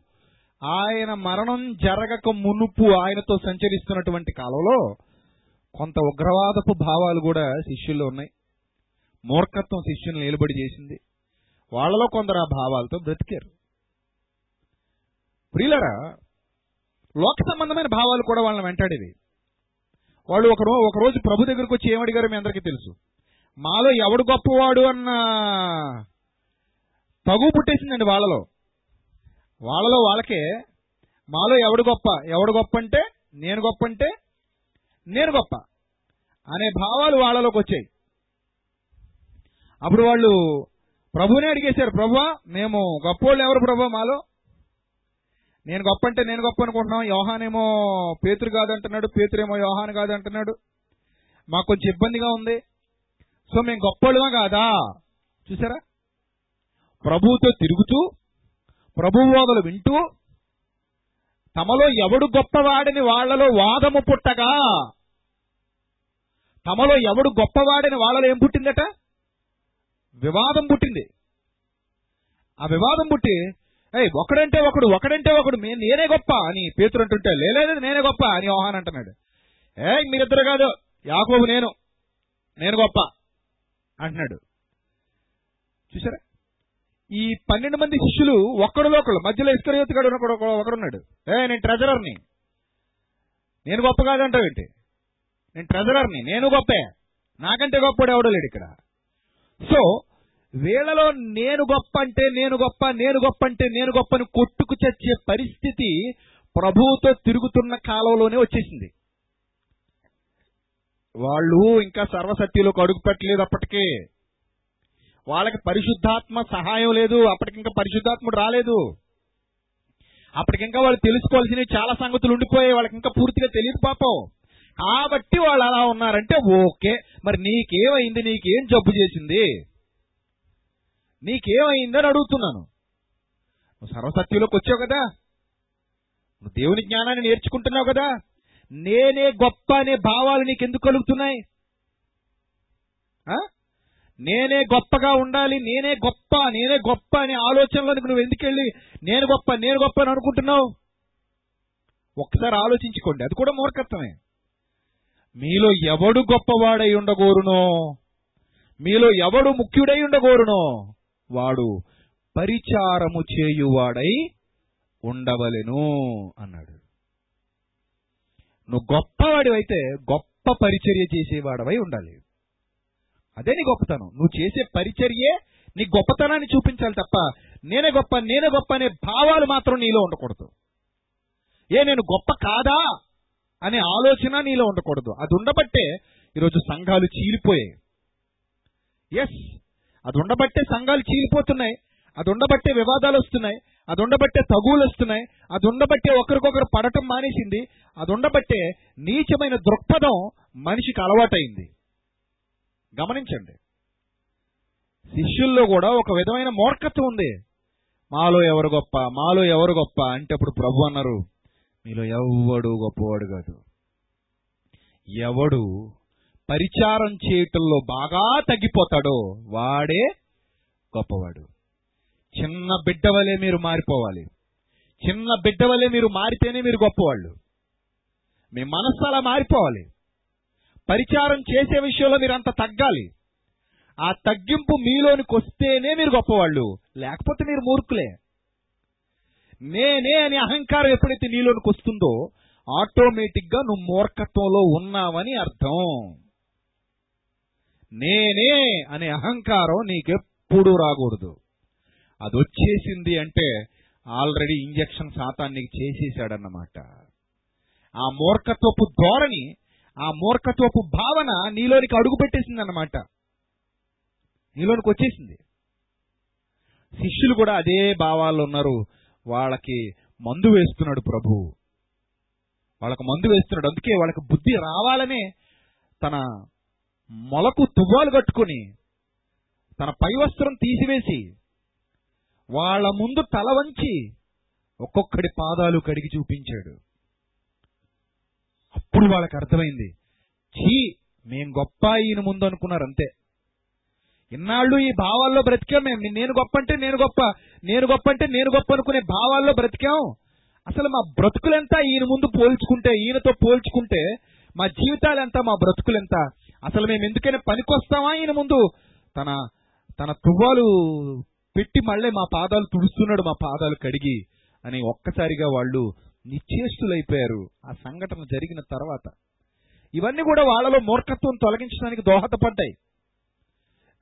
ఆయన మరణం జరగక మునుపు ఆయనతో సంచరిస్తున్నటువంటి కాలంలో కొంత ఉగ్రవాదపు భావాలు కూడా శిష్యుల్లో ఉన్నాయి. మూర్ఖత్వం శిష్యుని నిలబడి చేసింది. వాళ్ళలో కొందరు ఆ భావాలతో బ్రతికారు. ప్రియులరా లోక సంబంధమైన భావాలు కూడా వాళ్ళని వెంటాడేవి. వాళ్ళు ఒకరో ఒకరోజు ప్రభు దగ్గరకు వచ్చి ఏమడిగారు మీ అందరికీ తెలుసు. మాలో ఎవడు గొప్పవాడు అన్న తగు పుట్టేసిందండి వాళ్ళలో. వాళ్ళలో వాళ్ళకే మాలో ఎవడు గొప్ప? ఎవడు గొప్ప అంటే నేను గొప్ప అంటే నేను గొప్ప. అనే భావాలు వాళ్ళలోకి వచ్చాయి. అప్పుడు వాళ్ళు ప్రభునే అడిగేశారు ప్రభా మేము గొప్పోళ్ళు ఎవరు ప్రభా మాలో? నేను గొప్ప అంటే నేను గొప్ప అనుకుంటున్నాం. యోహానేమో పేతురు కాదంటున్నాడు పేతురేమో యోహాన్ కాదంటున్నాడు. మాకు కొంచెం ఇబ్బందిగా ఉంది. సో మేము గొప్పోళ్ళమా కాదా? చూసారా? ప్రభువుతో తిరుగుతూ ప్రభు వింటూ తమలో ఎవడు గొప్పవాడని వాళ్ళలో వాదము పుట్టగా? తమలో ఎవడు గొప్పవాడని వాళ్ళలో ఏం పుట్టిందట? వివాదం పుట్టింది. ఆ వివాదం పుట్టి ఏయ్ ఒకడంటే ఒకడు ఒకడంటే ఒకడు మే- నేనే గొప్ప అని పేతురు అంటుంటే లేదు నేనే గొప్ప అని యోహాన్ అంటున్నాడు. ఏ మీరిద్దరు కాదు యాకోబు నేను నేను గొప్ప అంటున్నాడు. చూసారా? ఈ పన్నెండు మంది శిష్యులు ఒక్కడిలో ఒకళ్ళు మధ్యలో ఇస్కరియోతు గడు ఒకడు ఒకడున్నాడు. ఏ నేను ట్రెజరర్ని. నేను గొప్ప కాదంటావేంటి? నేను ట్రెజరర్ని. నేను గొప్పే. నాకంటే గొప్పడు ఎవడో లేడు ఇక్కడ. సో వీళ్ళలో నేను గొప్ప అంటే నేను గొప్ప నేను గొప్ప అంటే నేను గొప్పని కొట్టుకు చచ్చే పరిస్థితి ప్రభువుతో తిరుగుతున్న కాలంలోనే వచ్చేసింది. వాళ్ళు ఇంకా సర్వసత్యులకు అడుగు పెట్టలేదు అప్పటికే. వాళ్ళకి పరిశుద్ధాత్మ సహాయం లేదు అప్పటికింకా పరిశుద్ధాత్ముడు రాలేదు. అప్పటికింకా వాళ్ళు తెలుసుకోవాల్సినవి చాలా సంగతులు ఉండిపోయాయి వాళ్ళకి ఇంకా పూర్తిగా తెలియదు పాపం. కాబట్టి వాళ్ళు అలా ఉన్నారంటే ఓకే మరి నీకేమైంది నీకేం జబ్బు చేసింది? నీకేమైందని అడుగుతున్నాను. నువ్వు సర్వసత్యంలోకి వచ్చావు కదా? నువ్వు దేవుని జ్ఞానాన్ని నేర్చుకుంటున్నావు కదా? నేనే గొప్ప అనే భావాలు నీకెందుకు కలుగుతున్నాయి? నేనే గొప్పగా ఉండాలి నేనే గొప్ప నేనే గొప్ప అనే ఆలోచనలోనికి నువ్వు ఎందుకెళ్ళి నేను గొప్ప నేను గొప్ప అని అనుకుంటున్నావు? ఒక్కసారి ఆలోచించుకోండి అది కూడా మూర్ఖత్వమే. మీలో ఎవడు గొప్పవాడై ఉండగోరునో మీలో ఎవడు ముఖ్యుడై ఉండగోరునో వాడు పరిచారము చేయువాడై ఉండవలెను అన్నాడు. నువ్వు గొప్పవాడివైతే గొప్ప పరిచర్య చేసేవాడవై ఉండాలి. అదే నీ గొప్పతనం. నువ్వు చేసే పరిచర్యే నీ గొప్పతనాన్ని చూపించాలి తప్ప నేనే గొప్ప నేనే గొప్ప అనే భావాలు మాత్రం నీలో ఉండకూడదు. ఏ నేను గొప్ప కాదా అనే ఆలోచన నీలో ఉండకూడదు. అది ఉండబట్టే ఈరోజు సంఘాలు చీలిపోయాయి. ఎస్ అది ఉండబట్టే సంఘాలు చీలిపోతున్నాయి. అది ఉండబట్టే వివాదాలు వస్తున్నాయి. అది ఉండబట్టే తగువులు వస్తున్నాయి. అది ఉండబట్టే ఒకరికొకరు పడటం మానేసింది. అది ఉండబట్టే నీచమైన దృక్పథం మనిషికి అలవాటైంది. గమనించండి. శిష్యుల్లో కూడా ఒక విధమైన మూర్ఖత్వం ఉంది. మాలో ఎవరు గొప్ప? మాలో ఎవరు గొప్ప? అంటే అప్పుడు ప్రభు అన్నారు మీలో ఎవడు గొప్పవాడు కాదు. ఎవడు పరిచారం చేయటంలో బాగా తగ్గిపోతాడో వాడే గొప్పవాడు. చిన్న బిడ్డ వలె మీరు మారిపోవాలి. చిన్న బిడ్డ వలె మీరు మారితేనే మీరు గొప్పవాళ్ళు. మీ మనస్సు అలా మారిపోవాలి. పరిచారం చేసే విషయంలో మీరు అంత తగ్గాలి. ఆ తగ్గింపు మీలోనికి వస్తేనే మీరు గొప్పవాళ్ళు. లేకపోతే మీరు మూర్ఖులే. నేనే అనే అహంకారం ఎప్పుడైతే నీలోనికి వస్తుందో ఆటోమేటిక్గా నువ్వు మూర్ఖత్వంలో ఉన్నావని అర్థం. నేనే అనే అహంకారం నీకెప్పుడు రాకూడదు. అది వచ్చేసింది అంటే ఆల్రెడీ ఇంజక్షన్ శాతాన్ని చేసేసాడన్నమాట. ఆ మూర్ఖత్వపు ధోరణి ఆ మూర్ఖత్వపు భావన నీలోనికి అడుగు పెట్టేసింది అన్నమాట నీలోనికి వచ్చేసింది శిష్యులు కూడా అదే భావాల్లో ఉన్నారు. వాళ్ళకి మందు వేస్తున్నాడు ప్రభు. వాళ్ళకి మందు వేస్తున్నాడు. అందుకే వాళ్ళకి బుద్ధి రావాలనే తన మొలకు తువ్వాలు కట్టుకుని తన పై వస్త్రం తీసివేసి వాళ్ళ ముందు తల వంచి ఒక్కొక్కడి పాదాలు కడిగి చూపించాడు. అప్పుడు వాళ్ళకి అర్థమైంది. ఛీ మేం గొప్ప ఈయన ముందు అనుకున్నారు అంతే. ఇన్నాళ్ళు ఈ భావాల్లో బ్రతికాం మేము నేను గొప్ప అంటే నేను గొప్ప. నేను గొప్ప అంటే నేను గొప్ప అనుకునే భావాల్లో బ్రతికాం. అసలు మా బ్రతుకులంతా ఈయన ముందు పోల్చుకుంటే ఈయనతో పోల్చుకుంటే మా జీవితాలెంత మా బ్రతుకులెంత? అసలు మేము ఎందుకైనా పనికొస్తామా ఈయన ముందు? తన తన తువ్వాలు పెట్టి మళ్ళీ మా పాదాలు తుడుస్తున్నాడు మా పాదాలు కడిగి అని ఒక్కసారిగా వాళ్ళు నిశ్చేష్టులైపోయారు. ఆ సంఘటన జరిగిన తర్వాత. ఇవన్నీ కూడా వాళ్ళలో మూర్ఖత్వం తొలగించడానికి దోహదపడ్డాయి.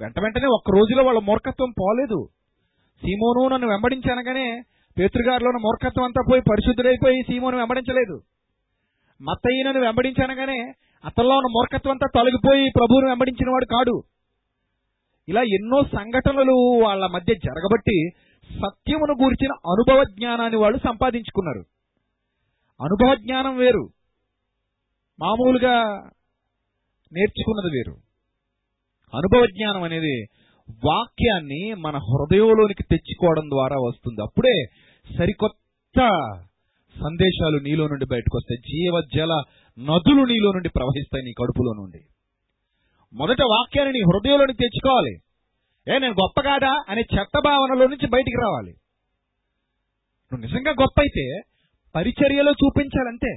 వెంట వెంటనే ఒక్క రోజులో వాళ్ళ మూర్ఖత్వం పోలేదు. సీమోను నన్ను వెంబడించనగానే పేతృగారిలోని మూర్ఖత్వం అంతా పోయి పరిశుద్ధుడైపోయి సీమోను వెంబడించలేదు. మత్తయ్యనను వెంబడించనగానే అతనిలో ఉన్న మూర్ఖత్వం అంతా తొలగిపోయి ప్రభువును వెంబడించిన వాడు కాడు. ఇలా ఎన్నో సంఘటనలు వాళ్ళ మధ్య జరగబట్టి సత్యమును గూర్చిన అనుభవ జ్ఞానాన్ని వాళ్ళు సంపాదించుకున్నారు. అనుభవ జ్ఞానం వేరు. మామూలుగా నేర్చుకున్నది వేరు. అనుభవ జ్ఞానం అనేది వాక్యాన్ని మన హృదయంలోనికి తెచ్చుకోవడం ద్వారా వస్తుంది. అప్పుడే సరికొత్త సందేశాలు నీలో నుండి బయటకు వస్తాయి జీవ జల నదులు నీలో నుండి ప్రవహిస్తాయి నీ కడుపులో నుండి. మొదట వాక్యాన్ని నీ హృదయంలోనికి తెచ్చుకోవాలి. ఏ నేను గొప్ప కాదా? అనే చెత్త భావనలో నుంచి బయటికి రావాలి. నువ్వు నిజంగా గొప్ప అయితే పరిచర్యలో చూపించాలంతే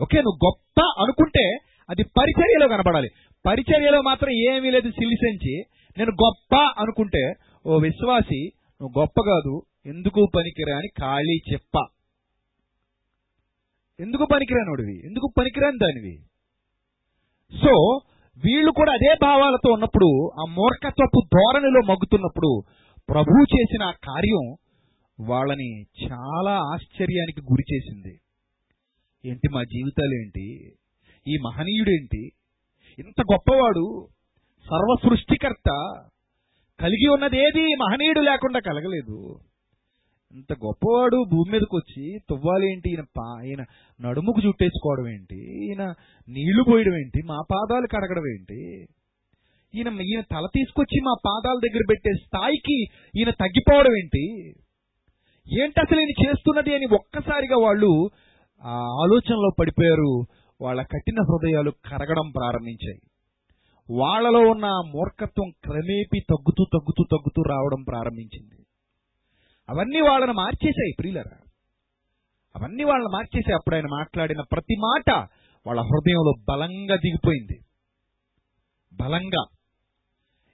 ఓకే నువ్వు గొప్ప అనుకుంటే అది పరిచర్యలో కనబడాలి. పరిచర్యలో మాత్రం ఏమీ లేదు సిలిసెంచి నేను గొప్ప అనుకుంటే ఓ విశ్వాసి నువ్వు గొప్ప కాదు ఎందుకు పనికిరాని ఖాళీ చెప్ప. ఎందుకు పనికిరానోడివి ఎందుకు పనికిరాని దానివి? సో వీళ్ళు కూడా అదే భావాలతో ఉన్నప్పుడు ఆ మూర్ఖత్వపు ధోరణిలో మగ్గుతున్నప్పుడు ప్రభు చేసిన ఆ కార్యం వాళ్ళని చాలా ఆశ్చర్యానికి గురి చేసింది. ఏంటి మా జీవితాలు ఏంటి ఈ మహనీయుడేంటి? ఇంత గొప్పవాడు సర్వ సృష్టికర్త కలిగి ఉన్నది ఏది మహనీయుడు లేకుండా కలగలేదు. ఇంత గొప్పవాడు భూమి మీదకి వచ్చి తువ్వాలి ఏంటి ఈయన పా ఈయన నడుముకు చుట్టేసుకోవడం ఏంటి? ఈయన నీళ్ళు పోయడం ఏంటి? మా పాదాలు కడగడం ఏంటి? ఈయన ఈయన తల తీసుకొచ్చి మా పాదాల దగ్గర పెట్టే స్థాయికి ఈయన తగ్గిపోవడం ఏంటి? ఏంటి అసలు నేను చేస్తున్నది అని ఒక్కసారిగా వాళ్ళు ఆ ఆలోచనలో పడిపోయారు. వాళ్ళ కఠిన హృదయాలు కరగడం ప్రారంభించాయి. వాళ్ళలో ఉన్న మూర్ఖత్వం క్రమేపీ తగ్గుతూ తగ్గుతూ తగ్గుతూ రావడం ప్రారంభించింది. అవన్నీ వాళ్ళని మార్చేశాయి ప్రియులరా. అవన్నీ వాళ్ళని మార్చేసాయి అప్పుడు ఆయన మాట్లాడిన ప్రతి మాట వాళ్ళ హృదయంలో బలంగా దిగిపోయింది. బలంగా.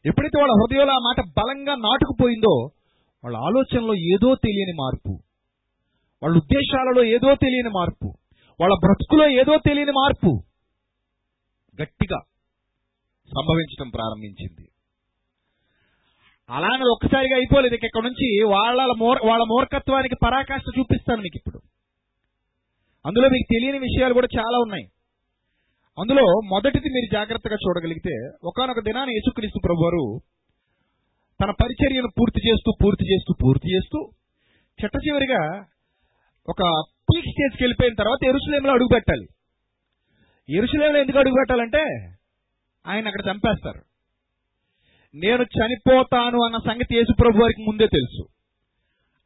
ఎప్పుడైతే వాళ్ళ హృదయంలో ఆ మాట బలంగా నాటుకుపోయిందో వాళ్ళ ఆలోచనలో ఏదో తెలియని మార్పు. వాళ్ళ ఉద్దేశాలలో ఏదో తెలియని మార్పు. వాళ్ళ బ్రతుకులో ఏదో తెలియని మార్పు. గట్టిగా సంభవించడం ప్రారంభించింది. అలానే ఒక్కసారిగా అయిపోలేదు. ఇక ఇక్కడ నుంచి వాళ్ళ మూర్ వాళ్ళ మూర్ఖత్వానికి పరాకాష్ట చూపిస్తాను మీకు ఇప్పుడు. అందులో మీకు తెలియని విషయాలు కూడా చాలా ఉన్నాయి. అందులో మొదటిది మీరు జాగ్రత్తగా చూడగలిగితే ఒకనొక దినాన్ని యేసుక్రీస్తు ప్రభు వారు తన పరిచర్యను పూర్తి చేస్తూ పూర్తి చేస్తూ పూర్తి చేస్తూ చిట్ట చివరిగా ఒక పీక్ స్టేజ్కి వెళ్ళిపోయిన తర్వాత ఎరుసలేంలో అడుగు పెట్టాలి. ఎరుసలేంలో ఎందుకు అడుగు పెట్టాలంటే ఆయన అక్కడ చంపేస్తారు. నేను చనిపోతాను అన్న సంగతి యేసుప్రభు వారికి ముందే తెలుసు.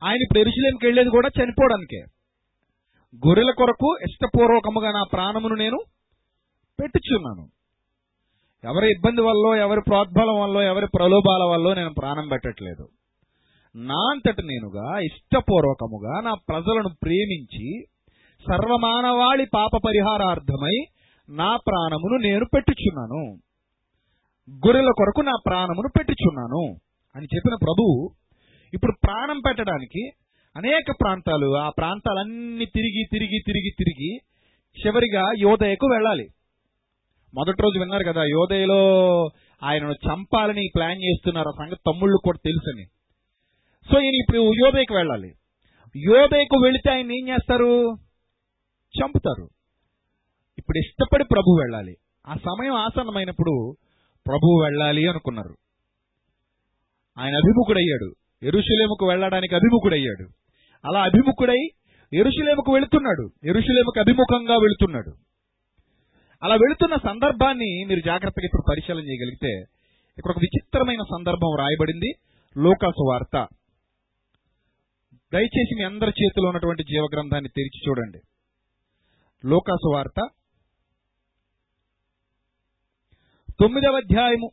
ఆయన ఇప్పుడు ఎరుసలేంకి వెళ్ళేది కూడా చనిపోవడానికే. గొర్రెల కొరకు ఇష్టపూర్వకముగా నా ప్రాణమును నేను పెట్టుచున్నాను. ఎవరి ఇబ్బంది వల్ల ఎవరి ప్రోద్బలం వల్ల ఎవరి ప్రలోభాల వల్ల నేను ప్రాణం పెట్టట్లేదు. నా అంతట నేనుగా ఇష్టపూర్వకముగా నా ప్రజలను ప్రేమించి సర్వమానవాళి పాప పరిహారార్థమై నా ప్రాణమును నేను పెట్టుచున్నాను. గొర్రెల కొరకు నా ప్రాణమును పెట్టుచున్నాను అని చెప్పిన ప్రభువు ఇప్పుడు ప్రాణం పెట్టడానికి అనేక ప్రాంతాలు ఆ ప్రాంతాలన్నీ తిరిగి తిరిగి తిరిగి తిరిగి చివరిగా యోదయకు వెళ్ళాలి. మొదటి రోజు విన్నారు కదా యోదయలో ఆయనను చంపాలని ప్లాన్ చేస్తున్నారు. ఆ సంగతి తమ్ముళ్ళు కూడా తెలుసని. సో ఈయన ఇప్పుడు యోదయకు వెళ్ళాలి. యోదయకు వెళితే ఆయన ఏం చేస్తారు? చంపుతారు. ఇప్పుడు ఇష్టపడి ప్రభు వెళ్ళాలి. ఆ సమయం ఆసన్నమైనప్పుడు ప్రభువు వెళ్ళాలి అనుకున్నారు. ఆయన అభిముఖుడయ్యాడు. ఎరుషులేముకు వెళ్ళడానికి అభిముఖుడయ్యాడు. అలా అభిముఖుడై ఎరుషులేముకు వెళుతున్నాడు. ఎరుషులేముకు అభిముఖంగా వెళుతున్నాడు. అలా వెళుతున్న సందర్భాన్ని మీరు జాగ్రత్తగా ఇప్పుడు పరిశీలన చేయగలిగితే ఇక్కడ ఒక విచిత్రమైన సందర్భం రాయబడింది లోకాసు వార్త. దయచేసి మీ అందరి చేతిలో ఉన్నటువంటి జీవగ్రంథాన్ని తెరిచి చూడండి. లోకాసు వార్త. తొమ్మిదవ అధ్యాయము.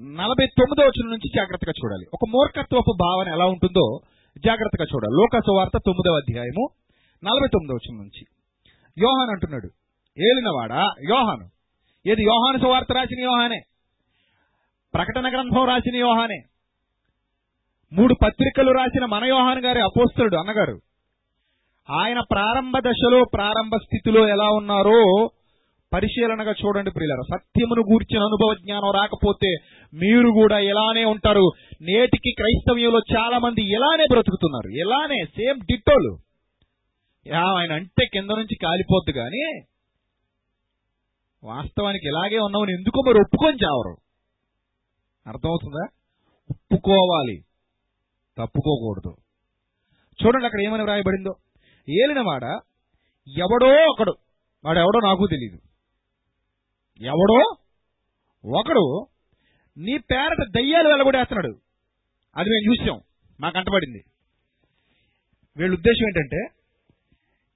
నలభై తొమ్మిదో వచనం నుంచి జాగ్రత్తగా చూడాలి. ఒక మూర్ఖత్వపు భావన ఎలా ఉంటుందో జాగ్రత్తగా చూడాలి. లోకాసు వార్త తొమ్మిదవ అధ్యాయము నలభై తొమ్మిదో వచనం నుంచి. యోహాన్ అంటున్నాడు. ఏలినవాడా? యోహాను. ఏది యోహాను సువార్త రాసిన యోహానే? ప్రకటన గ్రంథం రాసిన యోహానే? మూడు పత్రికలు రాసిన మన యోహాన్ గారి అపోస్తుడు అన్నగారు. ఆయన ప్రారంభ దశలో ప్రారంభ స్థితిలో ఎలా ఉన్నారో పరిశీలనగా చూడండి ప్రియులారు. సత్యమును గూర్చిన అనుభవ జ్ఞానం రాకపోతే మీరు కూడా ఇలానే ఉంటారు. నేటికి క్రైస్తవ్యంలో చాలా మంది ఇలానే బ్రతుకుతున్నారు. ఇలానే సేమ్ డిట్టోలు. ఆయన అంటే కింద నుంచి కాలిపోద్దు కానీ వాస్తవానికి ఇలాగే ఉన్నామని ఎందుకో మరి ఒప్పుకొని చావరు. అర్థమవుతుందా? ఒప్పుకోవాలి. తప్పుకోకూడదు. చూడండి అక్కడ ఏమని వ్రాయబడిందో. ఏలినవాడ ఎవడో ఒకడు వాడు ఎవడో నాకు తెలియదు ఎవడో ఒకడు నీ పేరట దయ్యాలు వెళ్ళగొడేస్తున్నాడు అది మేము చూసాం. మాకు అంటపడింది వీళ్ళ ఉద్దేశం ఏంటంటే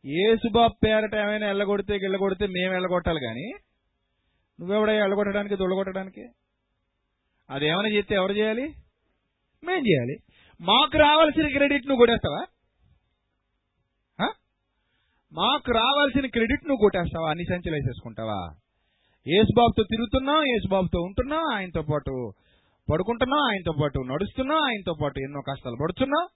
ఏసుబాబు పేరట ఏమైనా వెళ్ళగొడితే గిళ్ళగొడితే మేము వెళ్ళగొట్టాలి కానీ నువ్వెవడ వెళ్ళగొట్టడానికి దొల్లగొట్టడానికి? అదేమైనా చేస్తే ఎవరు చేయాలి? మేం చేయాలి. మాకు రావాల్సిన క్రెడిట్ నువ్వు కొట్టేస్తావా? మాకు రావాల్సిన క్రెడిట్ నువ్వు కొట్టేస్తావా? అన్ని సంచులు వేసేసుకుంటావా? యేసుబాబుతో తిరుగుతున్నావు యేసుబాబుతో ఉంటున్నావు ఆయనతో పాటు పడుకుంటున్నావు ఆయనతో పాటు నడుస్తున్నావు ఆయనతో పాటు ఎన్నో కష్టాలు పడుతున్నావు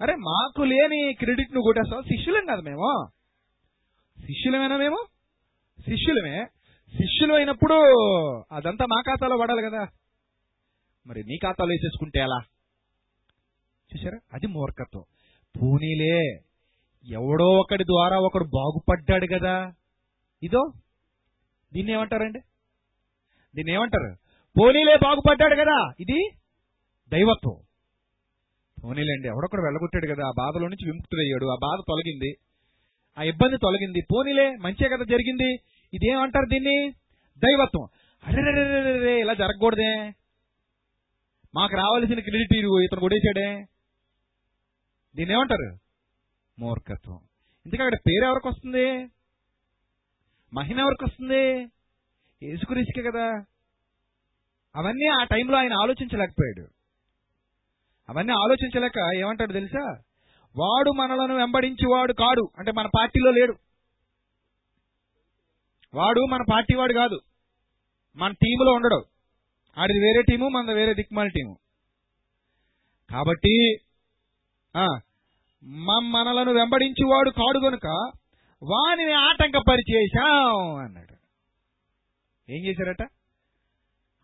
అరే మాకు లేని క్రెడిట్ నువ్వు కొట్టేస్తావా? శిష్యులం కదా మేము. శిష్యులమేనా మేము? శిష్యులమే. శిష్యులు అయినప్పుడు అదంతా మా ఖాతాలో పడాలి కదా. మరి నీ ఖాతాలో వేసేసుకుంటే ఎలా? చూసారా అది మూర్ఖత్వం. పూనీలే. ఎవడో ఒకడి ద్వారా ఒకడు బాగుపడ్డాడు కదా. ఇదో. దీన్ని ఏమంటారండి దీన్ని ఏమంటారు పోనీలే బాగుపడ్డాడు కదా. ఇది దైవత్వం. పోనీలేండి ఎవడొకడు వెళ్ళగొట్టాడు కదా ఆ బాధలో నుంచి విముక్తుడయ్యాడు ఆ బాధ తొలగింది. ఆ ఇబ్బంది తొలగింది. పోనీలే మంచే కదా జరిగింది. ఇదేమంటారు దీన్ని? దైవత్వం. అరే ఇలా జరగకూడదే. మాకు రావాల్సిన క్రెడిట్ ఇదిగో ఇతను కొడేశాడే దీన్ని ఏమంటారు మూర్ఖత్వం. ఇంతకు అక్కడ పేరు ఎవరికి వస్తుంది? మహిమ ఎవరికి వస్తుంది? యేసుక్రీస్తుకే కదా. అవన్నీ ఆ టైంలో ఆయన ఆలోచించలేకపోయాడు. అవన్నీ ఆలోచించలేక ఏమంటాడు తెలుసా? వాడు మనలను వెంబడించేవాడు కాడు. అంటే మన పార్టీలో లేడు. వాడు మన పార్టీ వాడు కాదు. మన టీములో ఉండడు. ఆడిది వేరే టీము మనది వేరే దిక్మాల టీము. కాబట్టి మనలను వెంబడించేవాడు కాడు గనుక వాని ఆటంకపరిచేశాం అన్నాడు. ఏం చేశారట?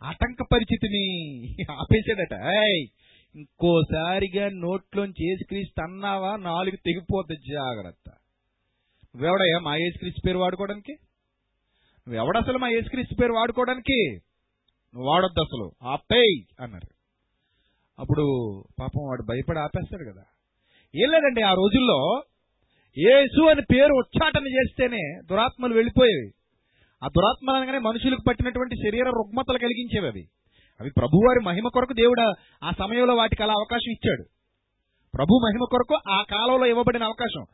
ఆటంకపరిచితిని. ఆపేశాడట. ఇంకోసారిగా నోట్లోంచి ఏసుక్రీస్తు అన్నావా? నాలుగు తెగిపోద్ది జాగ్రత్త. నువ్వెవడయ్యా? మా ఏసుక్రీస్తు పేరు వాడుకోవడానికి? నువ్వెవడ అసలు మా ఏసుక్రీస్తు పేరు వాడుకోవడానికి? నువ్వు వాడొద్దు అసలు. ఆపేయ్! అన్నారు. అప్పుడు పాపం వాడు భయపడి ఆపేస్తాడు కదా. ఏం లేదండి ఆ రోజుల్లో యేసు అని పేరు ఉచ్చాటన చేస్తేనే దురాత్మలు వెళ్ళిపోయేవి. ఆ దురాత్మలు అనగానే మనుషులకు పట్టినటువంటి శరీర రుగ్మతలు కలిగించేవి అవి. అవి ప్రభువారి మహిమ కొరకు దేవుడు ఆ సమయంలో వాటికి అలా అవకాశం ఇచ్చాడు. ప్రభు మహిమ కొరకు ఆ కాలంలో ఇవ్వబడిన అవకాశం.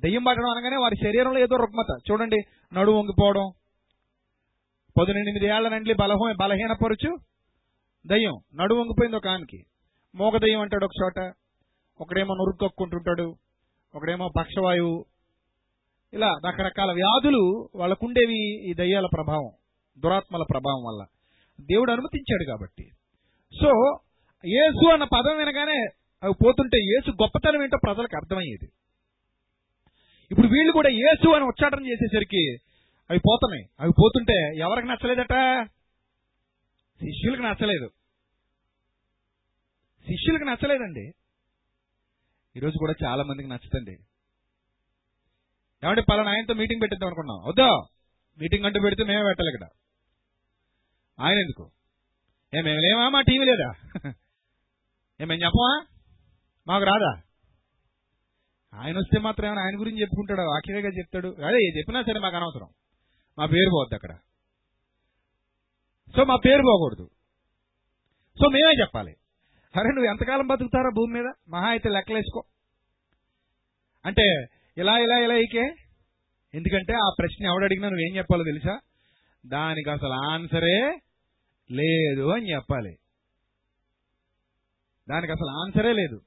దెయ్యం పట్టడం అనగానే వారి శరీరంలో ఏదో రుగ్మత. చూడండి నడువు వంగిపోవడం. పదునెనిమిది ఏళ్ళ నుండి బలహ బలహీనపరుచు దయ్యం. నడువు వంగిపోయింది ఒక ఆమెకి మోగ దయ్యం అంటాడు ఒక చోట. ఒకడేమో నురుక్కొక్కుంటుంటాడు. ఒకడేమో పక్షవాయువు ఇలా రకరకాల వ్యాధులు వాళ్ళకుండేవి ఈ దయ్యాల ప్రభావం దురాత్మల ప్రభావం వల్ల. దేవుడు అనుమతించాడు కాబట్టి. సో యేసు అన్న పదం వినగానే అవి పోతుంటే యేసు గొప్పతనం ఏంటో ప్రజలకు అర్థమయ్యేది. ఇప్పుడు వీళ్ళు కూడా యేసు అని ఉచ్చాటన చేసేసరికి అవి పోతున్నాయి. అవి పోతుంటే ఎవరికి నచ్చలేదట? శిష్యులకు నచ్చలేదు. శిష్యులకు నచ్చలేదండి. ఈరోజు కూడా చాలా మందికి నచ్చదండి ఏమంటే పలానా ఆయనతో మీటింగ్ పెట్టిద్దాం అనుకున్నాం. వద్దా? మీటింగ్ అంటూ పెడితే మేమే పెట్టాలి ఇక్కడ ఆయన ఎందుకు ఏ మేము లేమా? మా టీవీ లేదా? ఏ మేము చెప్పమా? మాకు రాదా? ఆయన వస్తే మాత్రం ఏమైనా ఆయన గురించి చెప్పుకుంటాడు? ఆఖరిగా చెప్తాడు. అదే చెప్పినా సరే మాకు అనవసరం. మా పేరు పోవద్దు అక్కడ. సో మా పేరు పోకూడదు. సో మేమే చెప్పాలి. అరే నువ్వు ఎంతకాలం బతుకుతారా భూమి మీద? మహా అయితే లెక్కలేసుకో. అంటే ఇలా ఇలా ఇలా ఇకే? ఎందుకంటే ఆ ప్రశ్న ఎవడడిగినా నువ్వేం చెప్పాలో తెలుసా? దానికి అసలు ఆన్సరే లేదు అని చెప్పాలి. దానికి అసలు ఆన్సరే లేదు.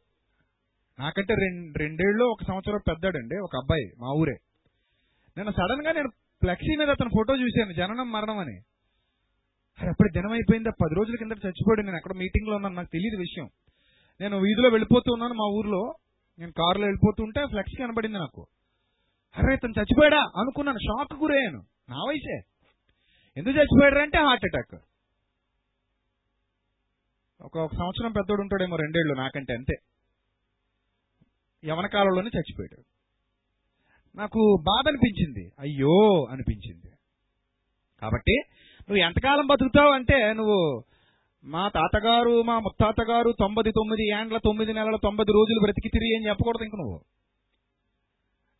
నాకంటే రెండు రెండేళ్ళు ఒక సంవత్సరం పెద్దాడండి ఒక అబ్బాయి మా ఊరే. నేను సడన్గా నేను ఫ్లెక్సీ మీద అతను ఫోటో చూశాను జననం మరణం అని. అరే అప్పుడు జనం అయిపోయిందా? పది రోజుల కింద చచ్చిపోయాడు. నేను అక్కడ మీటింగ్లో ఉన్నాను? నాకు తెలియదు విషయం. నేను వీధిలో వెళ్ళిపోతూ ఉన్నాను మా ఊర్లో. నేను కారులో వెళ్ళిపోతుంటే ఫ్లెక్స్ కనబడింది నాకు. అరే ఇతను చచ్చిపోయాడా? అనుకున్నాను. షాక్ గురయ్యాను. నా వయసే. ఎందుకు చచ్చిపోయాడు అంటే హార్ట్ అటాక్. ఒక సంవత్సరం పెద్దోడు ఉంటాడేమో రెండేళ్ళు నాకంటే అంతే. యవన కాలంలోనే చచ్చిపోయాడు. నాకు బాధ అనిపించింది అయ్యో అనిపించింది. కాబట్టి నువ్వు ఎంతకాలం బతుకుతావు అంటే నువ్వు మా తాతగారు మా ముత్తాతగారు తొంభై తొమ్మిది ఏండ్ల తొమ్మిది నెలల తొంభై రోజులు బ్రతికి తిరిగి అని చెప్పకూడదు ఇంక నువ్వు.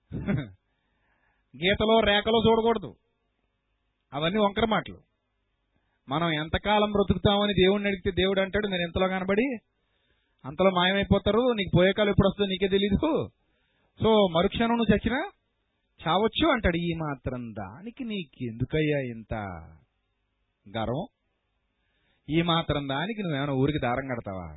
గీతలో రేఖలో చూడకూడదు. అవన్నీ వంకర మాటలు. మనం ఎంతకాలం బ్రతుకుతామని దేవుడిని అడిగితే దేవుడు అంటాడు మీరు ఎంతలో కనబడి అంతలో మాయమైపోతారు? నీకు పోయే కాలం ఎప్పుడు వస్తుందో నీకే తెలీదు. సో మరుక్షణం నువ్వు చచ్చినా చావచ్చు అంటాడు ఈ మాత్రం దానికి నీకు ఎందుకయ్యా ఇంత గర్వం? ఈ మాత్రం దానికి నువ్వేమైనా ఊరికి దారం కడతావా?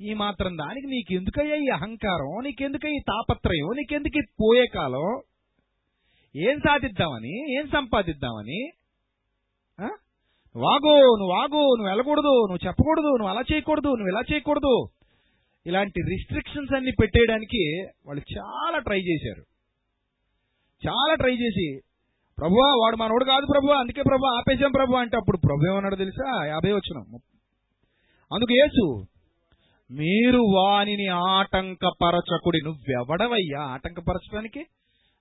ఈ మాత్రం దానికి నీకు ఎందుకయ్యా ఈ అహంకారం? నీకెందుకయ్యా ఈ తాపత్రయం? నీకెందుకు ఈ పోయే కాలం? ఏం సాధిద్దామని? ఏం సంపాదిద్దామని? వాగో నువ్వు వాగో నువ్వు వెళ్ళకూడదు నువ్వు చెప్పకూడదు నువ్వు అలా చేయకూడదు నువ్వు ఇలా చేయకూడదు. ఇలాంటి రిస్ట్రిక్షన్స్ అన్ని పెట్టేయడానికి వాళ్ళు చాలా ట్రై చేశారు. చాలా ట్రై చేసి ప్రభువా వాడు మనోడు కాదు ప్రభు అందుకే ప్రభు ఆపేశాం ప్రభు అంటే అప్పుడు ప్రభు ఏమన్నాడు తెలుసా? యాభై వచ్చిన అందుకు యేసు మీరు వానిని ఆటంకపరచకుడి నువ్వెవడవయ్యా? ఆటంకపరచడానికి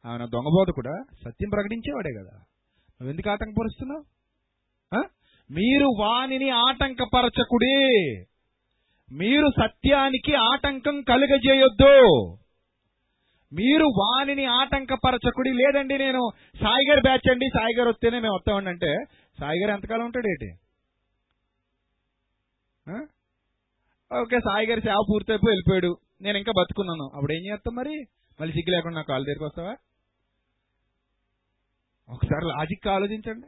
ఆయన దొంగబోధకుడా? సత్యం ప్రకటించేవాడే కదా. నువ్వెందుకు ఆటంకపరుస్తున్నావు? మీరు వానిని ఆటంకపరచకుడి. మీరు సత్యానికి ఆటంకం కలుగజేయొద్దు. మీరు వానిని ఆటంకపరచకుడి. లేదండి నేను సాయిగర్ బ్యాచ్ అండి. సాయిగర్ వస్తేనే మేము వస్తామండి అంటే సాయిగర్ ఎంతకాలం ఉంటాడు ఏంటి? ఓకే సాయిగర్ సేవ పూర్తయిపోయి వెళ్ళిపోయాడు. నేను ఇంకా బతుకున్నాను. అప్పుడు ఏం చేస్తాం మరి? మళ్ళీ సిగ్గు లేకుండా నా కాలు దగ్గరికి వస్తావా? ఒకసారి లాజిక్ ఆలోచించండి.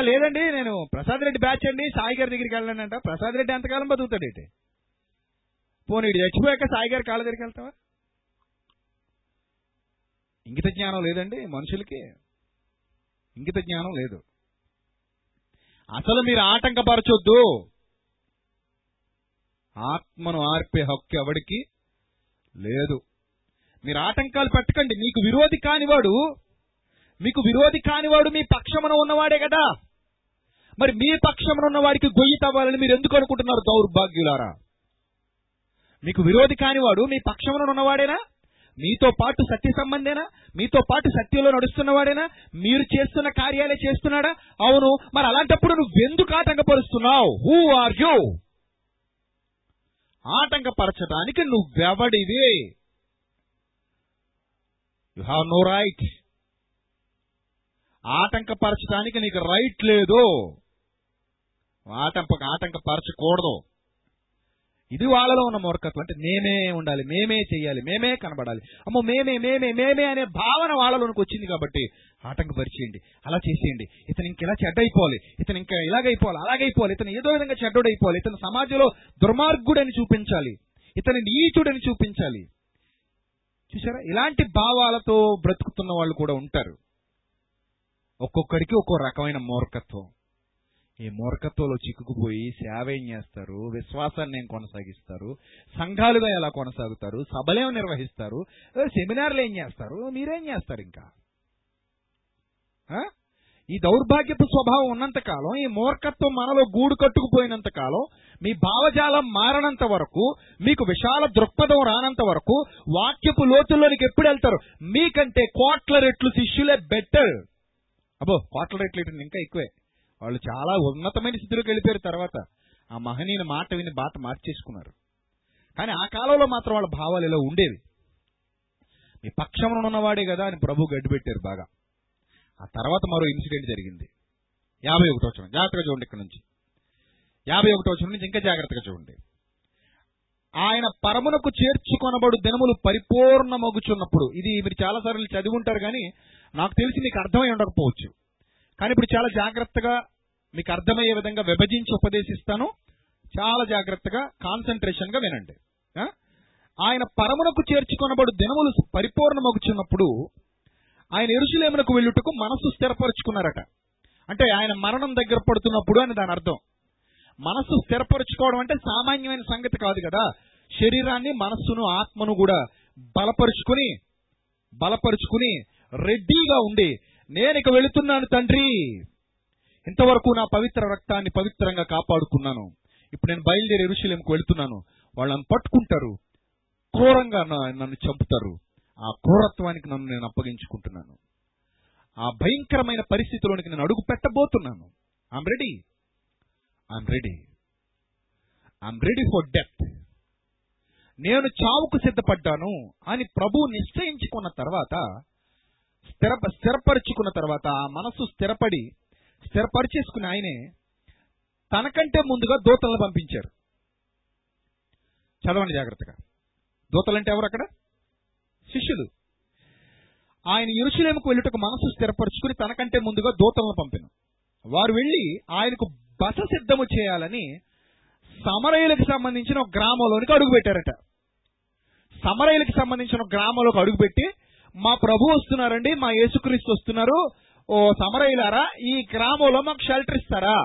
లేదండి నేను ప్రసాద్ రెడ్డి బ్యాచ్ అండి సాయి గారి దగ్గరికి వెళ్ళానంట ప్రసాద్ రెడ్డి ఎంతకాలం బతుకుతాడు ఏంటి? పోనీ చచ్చిపోయాక సాయి గారి కాళ్ళ దగ్గరికి వెళ్తావా? ఇంగిత జ్ఞానం లేదండి మనుషులకి. ఇంగిత జ్ఞానం లేదు. అసలు మీరు ఆటంకపరచొద్దు. ఆత్మను ఆర్పే హక్కు ఎవడికి లేదు. మీరు ఆటంకాలు పెట్టకండి. మీకు విరోధి కానివాడు మీకు విరోధి కానివాడు మీ పక్షమున ఉన్నవాడే కదా. మరి మీ పక్షమున ఉన్నవాడికి గొయ్యి తవ్వాలని మీరు ఎందుకు అనుకుంటున్నారు దౌర్భాగ్యులారా? మీకు విరోధి కానివాడు మీ పక్షమున ఉన్నవాడేనా? మీతో పాటు సత్య సంబంధేనా? మీతో పాటు సత్యంలో నడుస్తున్నవాడేనా? మీరు చేస్తున్న కార్యాలే చేస్తున్నాడా? అవును మరి అలాంటప్పుడు నువ్వెందుకు ఆటంకపరుస్తున్నావు? హూ ఆర్ యూ ఆటంకపరచడానికి నువ్వెవడివి? యు హ్యావ్ నో రైట్ ఆటంకపరచడానికి నీకు రైట్ లేదు. ఆటంక ఆటంకపరచకూడదు. ఇది వాళ్ళలో ఉన్న మూర్ఖత్వం. అంటే మేమే ఉండాలి మేమే చేయాలి మేమే కనబడాలి. అమ్మో మేమే మేమే మేమే అనే భావన వాళ్ళలోనికి వచ్చింది కాబట్టి ఆటంకపరిచేయండి అలా చేసేయండి. ఇతను ఇంకెలా చెడ్డైపోవాలి ఇతను ఇంకా ఇలాగైపోవాలి అలాగైపోవాలి ఇతను ఏదో విధంగా చెడ్డోడైపోవాలి ఇతను సమాజంలో దుర్మార్గుడని చూపించాలి ఇతని నీచుడని చూపించాలి. చూసారా? ఇలాంటి భావాలతో బ్రతుకుతున్న వాళ్ళు కూడా ఉంటారు. ఒక్కొక్కడికి ఒక్కో రకమైన మూర్ఖత్వం. ఈ మూర్ఖత్వంలో చిక్కుకుపోయి సేవ ఏం చేస్తారు? విశ్వాసాన్ని ఏం కొనసాగిస్తారు? సంఘాలుగా ఎలా కొనసాగుతారు? సభలేం నిర్వహిస్తారు? సెమినార్లు ఏం చేస్తారు? మీరేం చేస్తారు ఇంకా? ఈ దౌర్భాగ్యపు స్వభావం ఉన్నంతకాలం ఈ మూర్ఖత్వం మనలో గూడు కట్టుకుపోయినంత కాలం మీ భావజాలం మారనంత వరకు మీకు విశాల దృక్పథం రానంత వరకు వాక్యపు లోతుల్లోనికి ఎప్పుడు వెళ్తారు? మీకంటే కోట్ల రెట్లు శిష్యులే బెటర్. అబ్బో కోట్ల రేట్లు ఇటు ఇంకా ఎక్కువే. వాళ్ళు చాలా ఉన్నతమైన స్థితిలోకి వెళ్ళిపోయారు తర్వాత. ఆ మహనీయుని మాట విని బాట మార్చేసుకున్నారు. కానీ ఆ కాలంలో మాత్రం వాళ్ళ భావాలు ఇలా ఉండేవి. మీ పక్షంలో ఉన్నవాడే కదా అని ప్రభు గడ్డిపెట్టారు బాగా. ఆ తర్వాత మరో ఇన్సిడెంట్ జరిగింది. యాభై ఒకటో వచ్చిన జాగ్రత్తగా చూడండి ఇక్కడ నుంచి. యాభై ఒకటో వచ్చిన నుంచి ఇంకా జాగ్రత్తగా చూడండి. ఆయన పరమునకు చేర్చుకొనబడు దినములు పరిపూర్ణమగుచున్నప్పుడు. ఇది మీరు చాలా సార్లు చదివి ఉంటారు కానీ నాకు తెలిసి మీకు అర్థమై ఉండకపోవచ్చు. కానీ ఇప్పుడు చాలా జాగ్రత్తగా మీకు అర్థమయ్యే విధంగా విభజించి ఉపదేశిస్తాను. చాలా జాగ్రత్తగా కాన్సన్ట్రేషన్గా వినండి. ఆయన పరమునకు చేర్చుకొనబడు దినములు పరిపూర్ణమగుచున్నప్పుడు ఆయన ఎరుషులేమునకు వెళ్ళుటకు మనస్సు స్థిరపరుచుకున్నారట. అంటే ఆయన మరణం దగ్గర పడుతున్నప్పుడు అని దాని అర్థం. మనస్సు స్థిరపరుచుకోవడం అంటే సామాన్యమైన సంగతి కాదు కదా. శరీరాన్ని మనస్సును ఆత్మను కూడా బలపరుచుకుని బలపరుచుకుని రెడ్డిగా ఉండి నేను ఇక వెళుతున్నాను తండ్రి. ఇంతవరకు నా పవిత్ర రక్తాన్ని పవిత్రంగా కాపాడుకున్నాను. ఇప్పుడు నేను బయలుదేరి ఎరుశలేంకు వెళుతున్నాను. వాళ్ళని పట్టుకుంటారు. క్రూరంగా నా- నన్ను చంపుతారు. ఆ క్రూరత్వానికి నన్ను నేను అప్పగించుకుంటున్నాను. ఆ భయంకరమైన పరిస్థితిలోనికి నేను అడుగు పెట్టబోతున్నాను. I'm ready I'm ready I'm ready for death నేను చావుకు సిద్ధపడ్డాను అని ప్రభు నిశ్చయించుకున్న తర్వాత స్థిర స్థిరపరుచుకున్న తర్వాత ఆ మనస్సు స్థిరపడి స్థిరపరిచేసుకుని ఆయనే తనకంటే ముందుగా దూతలను పంపించారు. చదవండి జాగ్రత్తగా. దూతలంటే ఎవరు అక్కడ? శిష్యులు. ఆయన ఇరుషులేముకు వెళ్ళుటకు మనసు స్థిరపరుచుకుని తనకంటే ముందుగా దూతలను పంపిన. వారు వెళ్ళి ఆయనకు బస సిద్ధము చేయాలని సమరయులకు సంబంధించిన ఒక గ్రామంలోనికి అడుగుపెట్టారట. సమరయులకు సంబంధించిన గ్రామంలోకి అడుగుపెట్టి మా ప్రభు వస్తున్నారండి మా యేసుక్రీస్తు వస్తున్నారు. ఓ సమరయులారా ఈ గ్రామంలో మాకు షెల్టర్ ఇస్తారా?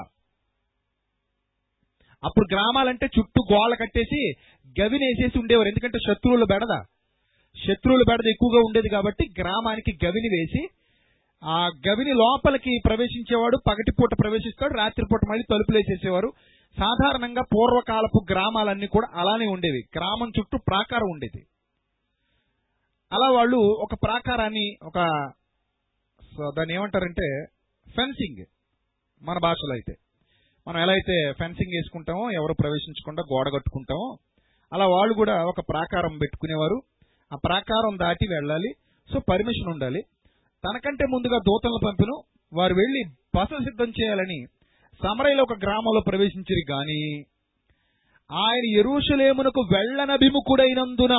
అప్పుడు గ్రామాలంటే చుట్టూ గోళ్ళ కట్టేసి గవినేసేసి ఉండేవారు. ఎందుకంటే శత్రువులు బెడద? శత్రువుల బెడద ఎక్కువగా ఉండేది కాబట్టి గ్రామానికి గవిని వేసి ఆ గవిని లోపలికి ప్రవేశించేవాడు పగటిపూట ప్రవేశిస్తాడు రాత్రిపూట మళ్ళీ తలుపులు వేసేసేవారు. సాధారణంగా పూర్వకాలపు గ్రామాలన్నీ కూడా అలానే ఉండేవి. గ్రామం చుట్టూ ప్రాకారం ఉండేది. అలా వాళ్ళు ఒక ప్రాకారాన్ని ఒక దాన్ని ఏమంటారంటే ఫెన్సింగ్ మన భాషలో అయితే. మనం ఎలా అయితే ఫెన్సింగ్ వేసుకుంటామో ఎవరు ప్రవేశించకుండా గోడ కట్టుకుంటామో అలా వాళ్ళు కూడా ఒక ప్రాకారం పెట్టుకునేవారు. ఆ ప్రాకారం దాటి వెళ్ళాలి. సో పర్మిషన్ ఉండాలి. తనకంటే ముందుగా దూతలను పంపిను. వారు వెళ్ళి బస సిద్ధం చేయాలని సమరయ్యలో ఒక గ్రామంలో ప్రవేశించిరి గాని ఆయన ఎరుషలేమునకు వెళ్ళనభిముఖుడైనందున.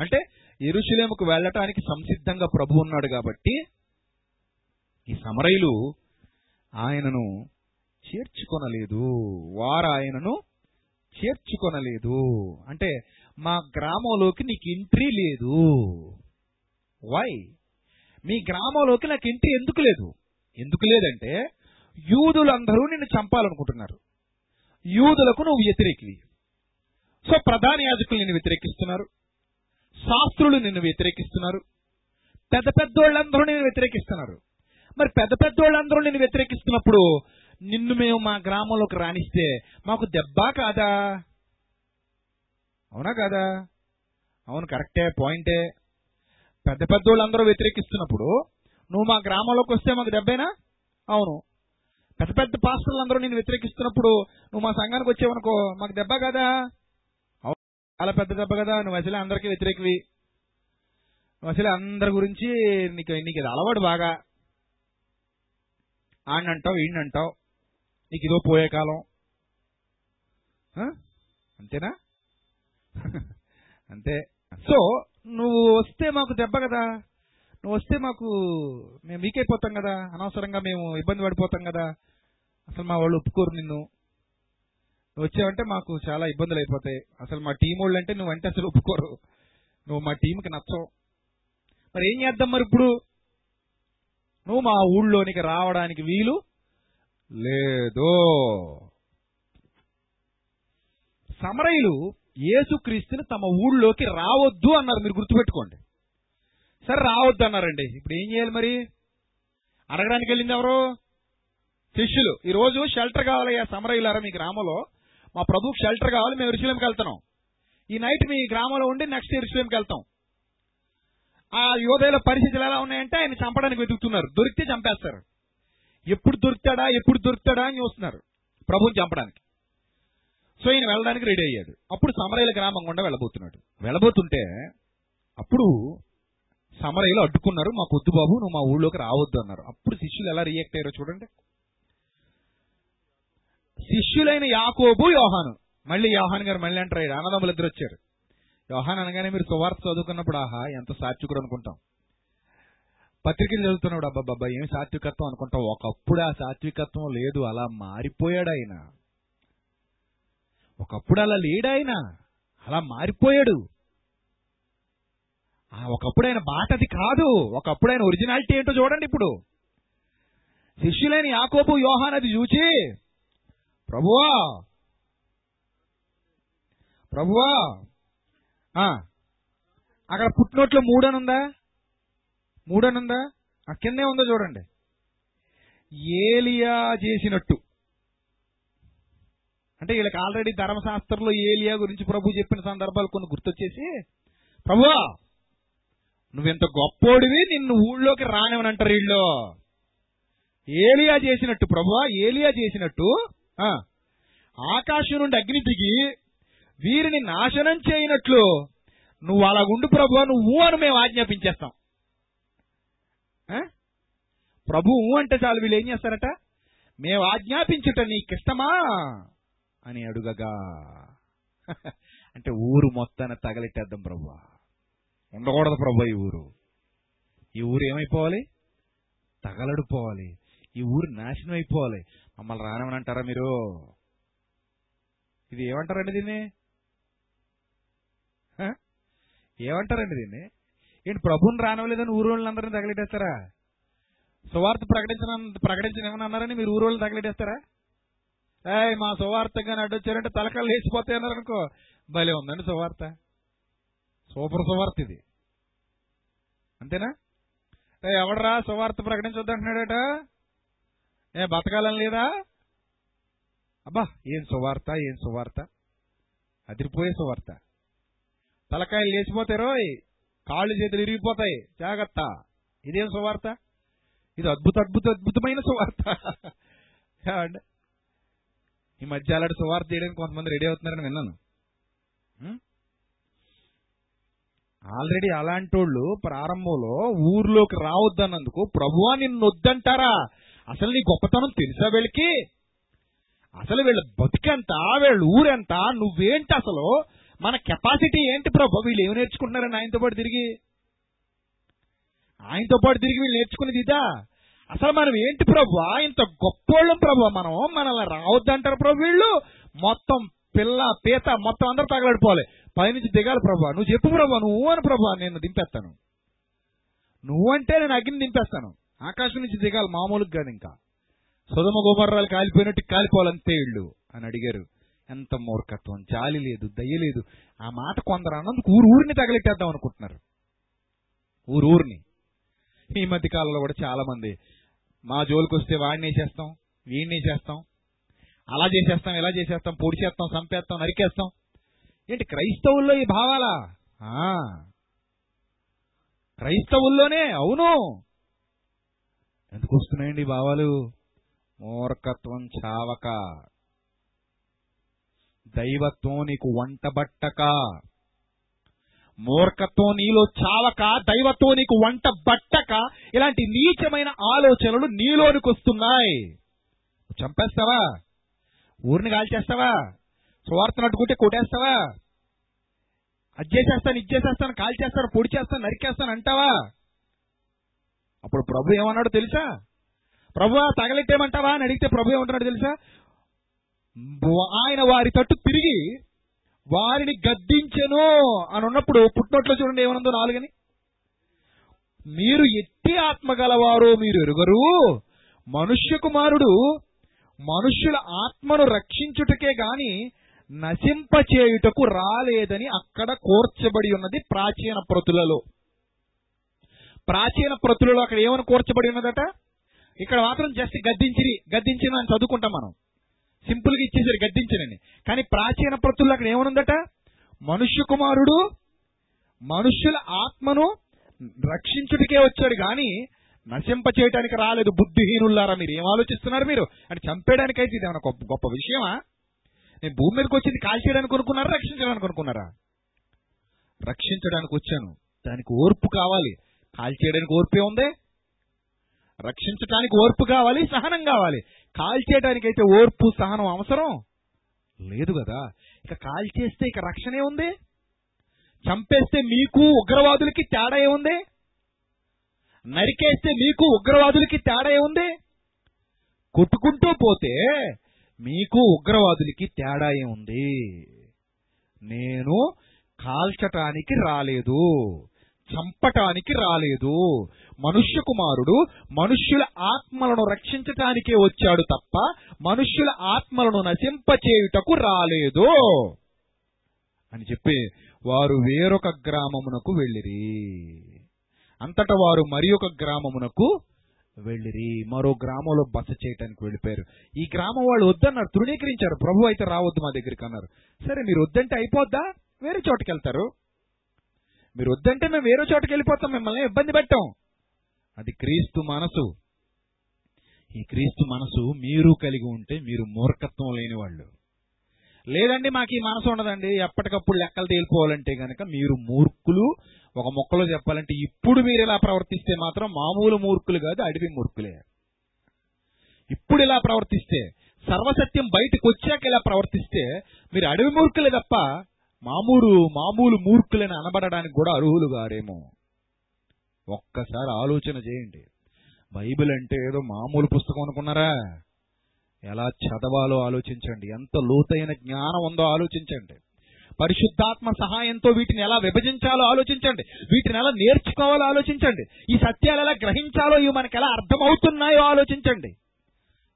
అంటే ఎరుచులేముకు వెళ్ళటానికి సంసిద్ధంగా ప్రభు ఉన్నాడు కాబట్టి ఈ సమరయులు ఆయనను చేర్చుకొనలేదు. వారు ఆయనను చేర్చుకొనలేదు. అంటే మా గ్రామంలోకి నీకు ఎంట్రీ లేదు. వై మీ గ్రామంలోకి నాకు ఎంట్రీ ఎందుకు లేదు? ఎందుకు లేదంటే యూదులందరూ నిన్ను చంపాలనుకుంటున్నారు. యూదులకు నువ్వు వ్యతిరేకివి. సో ప్రధాన యాజకులు నిన్ను వ్యతిరేకిస్తున్నారు. శాస్త్రులు నిన్ను వ్యతిరేకిస్తున్నారు. పెద్ద పెద్దోళ్ళందరూ నిన్ను వ్యతిరేకిస్తున్నారు. మరి పెద్ద పెద్దోళ్ళందరూ నిన్ను వ్యతిరేకిస్తున్నప్పుడు నిన్ను మేము మా గ్రామంలోకి రాణిస్తే మాకు దెబ్బ కాదా? అవునా కాదా? అవును కరెక్టే పాయింటే. పెద్ద పెద్దోళ్ళందరూ వ్యతిరేకిస్తున్నప్పుడు నువ్వు మా గ్రామంలోకి వస్తే మాకు దెబ్బేనా? అవును. పెద్ద పెద్ద పాస్టర్లందరూ నేను వ్యతిరేకిస్తున్నప్పుడు నువ్వు మా సంఘానికి వచ్చావనుకో మాకు దెబ్బ కదా? చాలా పెద్ద దెబ్బ కదా నువ్వు అసలే అందరికీ వ్యతిరేకివి. నువ్వు అసలే అందరి గురించి నీకు నీకు ఇది అలవాటు బాగా. ఆడినంటావు ఈడినంటావు నీకు ఇదో పోయే కాలం. అంతేనా? అంతే. సో నువ్వు వస్తే మాకు దెబ్బ కదా. నువ్వు వస్తే మాకు మేము వీక్ అయిపోతాం కదా. అనవసరంగా మేము ఇబ్బంది పడిపోతాం కదా. అసలు మా వాళ్ళు ఒప్పుకోరు నిన్ను. నువ్వు వచ్చావంటే మాకు చాలా ఇబ్బందులు అయిపోతాయి. అసలు మా టీం వాళ్ళు అంటే నువ్వు అంటే అసలు ఒప్పుకోరు. నువ్వు మా టీంకి నచ్చవు. మరి ఏం చేద్దాం మరి ఇప్పుడు? నువ్వు మా ఊళ్ళోనికి రావడానికి వీలు లేదు. సమరయులు యేసుక్రీస్తుని తమ ఊళ్ళోకి రావద్దు అన్నారు. మీరు గుర్తుపెట్టుకోండి. సరే రావద్దు అన్నారండి. ఇప్పుడు ఏం చేయాలి మరి? అడగడానికి వెళ్ళింది ఎవరు? శిష్యులు. ఈ షెల్టర్ కావాలయ్యా సమరయులారా మీకు రామలో. మా ప్రభుకి షెల్టర్ కావాలి మేము ఇరుషులేంకి వెళ్తున్నాం. ఈ నైట్ మీ గ్రామంలో ఉండి నెక్స్ట్ ఇరుషులేంకి వెళ్తాం. ఆ యోధుల పరిస్థితులు ఎలా ఉన్నాయంటే ఆయన చంపడానికి వెతుకుతున్నారు. దొరికితే చంపేస్తారు. ఎప్పుడు దొరుకుతాడా ఎప్పుడు దొరుకుతాడా అని చూస్తున్నారు. ప్రభుని చంపడానికి. సో ఈయన వెళ్ళడానికి రెడీ అయ్యాడు. అప్పుడు సమరయ్యల గ్రామం గుండా వెళ్ళబోతున్నాడు. వెళ్ళబోతుంటే అప్పుడు సమరయ్యలు అడ్డుకున్నారు. మా కొద్దు బాబు నువ్వు మా ఊళ్ళోకి రావద్దు అన్నారు. అప్పుడు శిష్యులు ఎలా రియాక్ట్ అయ్యారో చూడండి. శిష్యులైన యాకోబు యోహాను. మళ్ళీ యోహాన్ గారు మళ్ళీ అంటారు ఈడ అన్నదమ్ములు ఇద్దరు వచ్చారు. యోహాన్ అనగానే మీరు సువార్త చదువుకున్నప్పుడు ఆహా ఎంత సాత్వికుడు అనుకుంటాం. పత్రికలు చదువుతున్నాడు అబ్బాబ్బా ఏం సాత్వికత్వం అనుకుంటాం ఒకప్పుడు ఆ సాత్వికత్వం లేదు అలా మారిపోయాడు ఆయన ఒకప్పుడు అలా లేడు ఆయన అలా మారిపోయాడు. ఆ ఒకప్పుడు ఆయన బాటది కాదు ఒకప్పుడు ఆయన ఒరిజినాలిటీ ఏంటో చూడండి ఇప్పుడు. శిష్యులైన యాకోబు యోహాన్ అది చూచి ప్రభువా! ప్రభువా! ఆ, అక్కడ పుట్టినోట్లో మూడనుందా? మూడనుందా? ఆ కిందే ఉందో చూడండి. ఏలియా చేసినట్టు. అంటే వీళ్ళకి ఆల్రెడీ ధర్మశాస్త్రంలో ఏలియా గురించి ప్రభు చెప్పిన సందర్భాలు కొన్ని గుర్తొచ్చేసి ప్రభువా నువ్వెంత గొప్పోడివి నిన్ను ఊళ్ళోకి రానివనంటారు వీళ్ళు. ఏలియా చేసినట్టు ప్రభువా ఏలియా చేసినట్టు ఆకాశం నుండి అగ్ని దిగి వీరిని నాశనం చేయనట్లు నువ్వు అలాగుండు ప్రభు నువ్వు అని మేము ఆజ్ఞాపించేస్తాం. ఆ? ప్రభు అంటే చాలు వీళ్ళు ఏం చేస్తారట? మేము ఆజ్ఞాపించుట నీకిష్టమా అని అడుగగా. అంటే ఊరు మొత్తాన్ని తగలెట్టేద్దాం ప్రభు. ఉండకూడదు ప్రభు ఈ ఊరు. ఈ ఊరు ఏమైపోవాలి? తగలడిపోవాలి ఈ ఊరు నాశనం అయిపోవాలి. మమ్మల్ని రానమని అంటారా మీరు? ఇది ఏమంటారండి దీన్ని? ఏమంటారండి దీన్ని? ఏంటి ప్రభుని రానవలేదని ఊరు వాళ్ళందరినీ తగలెట్టేస్తారా సువార్త ప్రకటించిన ప్రకటించిన ఏమన్నా అన్నారని మీరు ఊరు వాళ్ళు తగలెట్టేస్తారా ఏయ్ మా సువార్తగా అడ్డొచ్చారంటే తలకాలు లేచిపోతాయి అన్నారు అనుకో భలే ఉందండి సువార్త. సూపర్ సువార్త ఇది. అంతేనా? ఏ ఎవడరా సువార్త ప్రకటించొద్దంటున్నాడట? ఏ బతకాలని లేదా? అబ్బా ఏం సువార్త ఏం సువార్త? అదిరిపోయే సువార్త. తలకాయలు లేచిపోతాయి రోయ్ కాళ్ళు చేతులు ఇరిగిపోతాయి. జాగ్రత్త. ఇదేం సువార్త? ఇది అద్భుత అద్భుత అద్భుతమైన సువార్త. ఏమండి? ఈ మధ్య అలాంటి సువార్త చేయడానికి కొంతమంది రెడీ అవుతున్నారని విన్నాను. ఆల్రెడీ అలాంటి వాళ్ళు ప్రారంభంలో ఊర్లోకి రావద్దన్నందుకు ప్రభువా నిన్ను వద్దంటారా? అసలు నీ గొప్పతనం తెలుసా వీళ్ళకి? అసలు వీళ్ళ బతికెంత? వీళ్ళ ఊరెంత? నువ్వేంటి అసలు? మన కెపాసిటీ ఏంటి ప్రభు? వీళ్ళు ఏమి నేర్చుకుంటున్నారని ఆయనతో పాటు తిరిగి? ఆయనతో పాటు తిరిగి వీళ్ళు నేర్చుకునేది ఇదా? అసలు మనం ఏంటి ప్రభు? ఇంత గొప్పోళ్ళం ప్రభు మనం. మనల్ని రావద్దంటారు ప్రభు వీళ్ళు. మొత్తం పిల్ల పీత మొత్తం అందరూ తగలడిపోవాలి. పైనుంచి దిగాలి ప్రభు. నువ్వు చెప్పు ప్రభు నువ్వు అని ప్రభు నేను దింపేస్తాను. నువ్వంటే నేను అగ్ని దింపేస్తాను. ఆకాశం నుంచి దిగాలి మామూలుగా కాదు ఇంకా. సుధమ గోమర్రాలు కాలిపోయినట్టు కాలిపోవాలంతే ఇళ్ళు అని అడిగారు. ఎంత మూర్ఖత్వం జాలి లేదు దయ లేదు. ఆ మాట కొందరు అన్నందుకు ఊరు ఊరిని తగలెట్టేద్దాం అనుకుంటున్నారు. ఊరు ఊరిని. ఈ మధ్య కాలంలో కూడా చాలా మంది మా జోలికి వస్తే వాడిని చేస్తాం వీడిని చేస్తాం అలా చేసేస్తాం ఇలా చేసేస్తాం పొడి చేస్తాం చంపేస్తాం నరికేస్తాం. ఏంటి క్రైస్తవుల్లో ఈ భావాలా? క్రైస్తవుల్లోనే అవును. ఎందుకు వస్తున్నాయండి భావాలు? మూర్ఖత్వం చావక. దైవత్వం నీకు వంటబట్టక మూర్ఖత్వం నీలో చావక దైవత్వం నీకు వంట బట్టక. ఇలాంటి నీచమైన ఆలోచనలు నీలోనికి వస్తున్నాయి. చంపేస్తావా? ఊరిని కాల్చేస్తావా? సువార్తను అడ్డుకుంటే కొట్టేస్తావా? అది చేసేస్తాను ఇది చేసేస్తాను కాల్చేస్తాను పొడి చేస్తాను నరికేస్తాను అంటావా? అప్పుడు ప్రభు ఏమన్నాడు తెలుసా? ప్రభు తగలెట్టేమంటావా అని అడిగితే ప్రభు ఏమంటున్నాడు తెలుసా? ఆయన వారి తట్టు తిరిగి వారిని గద్దించెను అని ఉన్నప్పుడు పుట్టినట్లో చూడండి ఏమనుందో నాలుగని. మీరు ఎట్టి ఆత్మ గలవారో మీరు ఎరుగరు. మనుష్య కుమారుడు మనుష్యుల ఆత్మను రక్షించుటకే గాని నశింపచేయుటకు రాలేదని అక్కడ కోర్చబడి ఉన్నది ప్రాచీన ప్రతులలో. ప్రాచీన ప్రతులలో అక్కడ ఏమని కూర్చబడి ఉన్నదట? ఇక్కడ మాత్రం జస్ట్ గద్దించిరి గద్దించిన అని చదువుకుంటాం మనం. సింపుల్గా ఇచ్చేసారు గద్దించినని. కానీ ప్రాచీన ప్రతుల్లో అక్కడ ఏమనుందట? మనుష్య కుమారుడు మనుష్యుల ఆత్మను రక్షించుడికే వచ్చాడు గాని నశింప చేయడానికి రాలేదు బుద్ధిహీనుల్లారా మీరు. ఏం ఆలోచిస్తున్నారు మీరు? అంటే చంపేయడానికైతే ఇది ఏమైనా గొప్ప గొప్ప విషయమా? నేను భూమి మీదకి వచ్చింది కాల్చేయడానికి అనుకున్నారా రక్షించడానికి అనుకున్నారా? రక్షించడానికి వచ్చాను. దానికి ఓర్పు కావాలి. కాల్చేయడానికి ఓర్పే ఉంది? రక్షించడానికి ఓర్పు కావాలి సహనం కావాలి. కాల్చేయడానికి అయితే ఓర్పు సహనం అవసరం? లేదు కదా. ఇక కాల్చేస్తే ఇక రక్షణ ఉంది? చంపేస్తే మీకు ఉగ్రవాదులకి తేడా ఏముంది? నరికేస్తే మీకు ఉగ్రవాదులకి తేడా ఏముంది? కొట్టుకుంటూ పోతే మీకు ఉగ్రవాదులకి తేడా ఏముంది? నేను కాల్చటానికి రాలేదు. చంపటానికి రాలేదు. మనుష్య కుమారుడు మనుష్యుల ఆత్మలను రక్షించటానికే వచ్చాడు తప్ప మనుష్యుల ఆత్మలను నశింపచేయుటకు రాలేదు. అని చెప్పి వారు వేరొక గ్రామమునకు వెళ్ళిరి. అంతటా వారు మరి ఒక గ్రామమునకు వెళ్ళిరి. మరో గ్రామంలో బస చేయటానికి వెళ్ళిపోయారు. ఈ గ్రామం వాళ్ళు వద్దన్నారు తృణీకరించారు. ప్రభు అయితే రావద్దు మా దగ్గరికి అన్నారు. సరే మీరు వద్దంటే అయిపోద్దా? వేరే చోటుకి వెళ్తారు మీరు వద్దంటే మేము వేరే చోటకి వెళ్ళిపోతాం మిమ్మల్ని ఇబ్బంది పెట్టాం. అది క్రీస్తు మనసు. ఈ క్రీస్తు మనసు మీరు కలిగి ఉంటే మీరు మూర్ఖత్వం లేని వాళ్ళు. లేదండి మాకు ఈ మనసు ఉండదండి. ఎప్పటికప్పుడు లెక్కలు తేలిపోవాలంటే కనుక మీరు మూర్ఖులు. ఒక మొక్కలో చెప్పాలంటే ఇప్పుడు మీరు ఇలా ప్రవర్తిస్తే మాత్రం మామూలు మూర్ఖులు కాదు అడవి మూర్ఖులే. ఇప్పుడు ఇలా ప్రవర్తిస్తే సర్వసత్యం బయటకు వచ్చాక ఇలా ప్రవర్తిస్తే మీరు అడవి మూర్ఖులే తప్ప మామూలు మామూలు మూర్ఖులని అనబడడానికి కూడా అర్హులు గారేమో ఒక్కసారి ఆలోచన చేయండి. బైబిల్ అంటే ఏదో మామూలు పుస్తకం అనుకున్నారా? ఎలా చదవాలో ఆలోచించండి. ఎంత లోతైన జ్ఞానం ఉందో ఆలోచించండి. పరిశుద్ధాత్మ సహాయంతో వీటిని ఎలా విభజించాలో ఆలోచించండి. వీటిని ఎలా నేర్చుకోవాలో ఆలోచించండి. ఈ సత్యాలు ఎలా గ్రహించాలో ఇవి మనకు ఎలా అర్థమవుతున్నాయో ఆలోచించండి.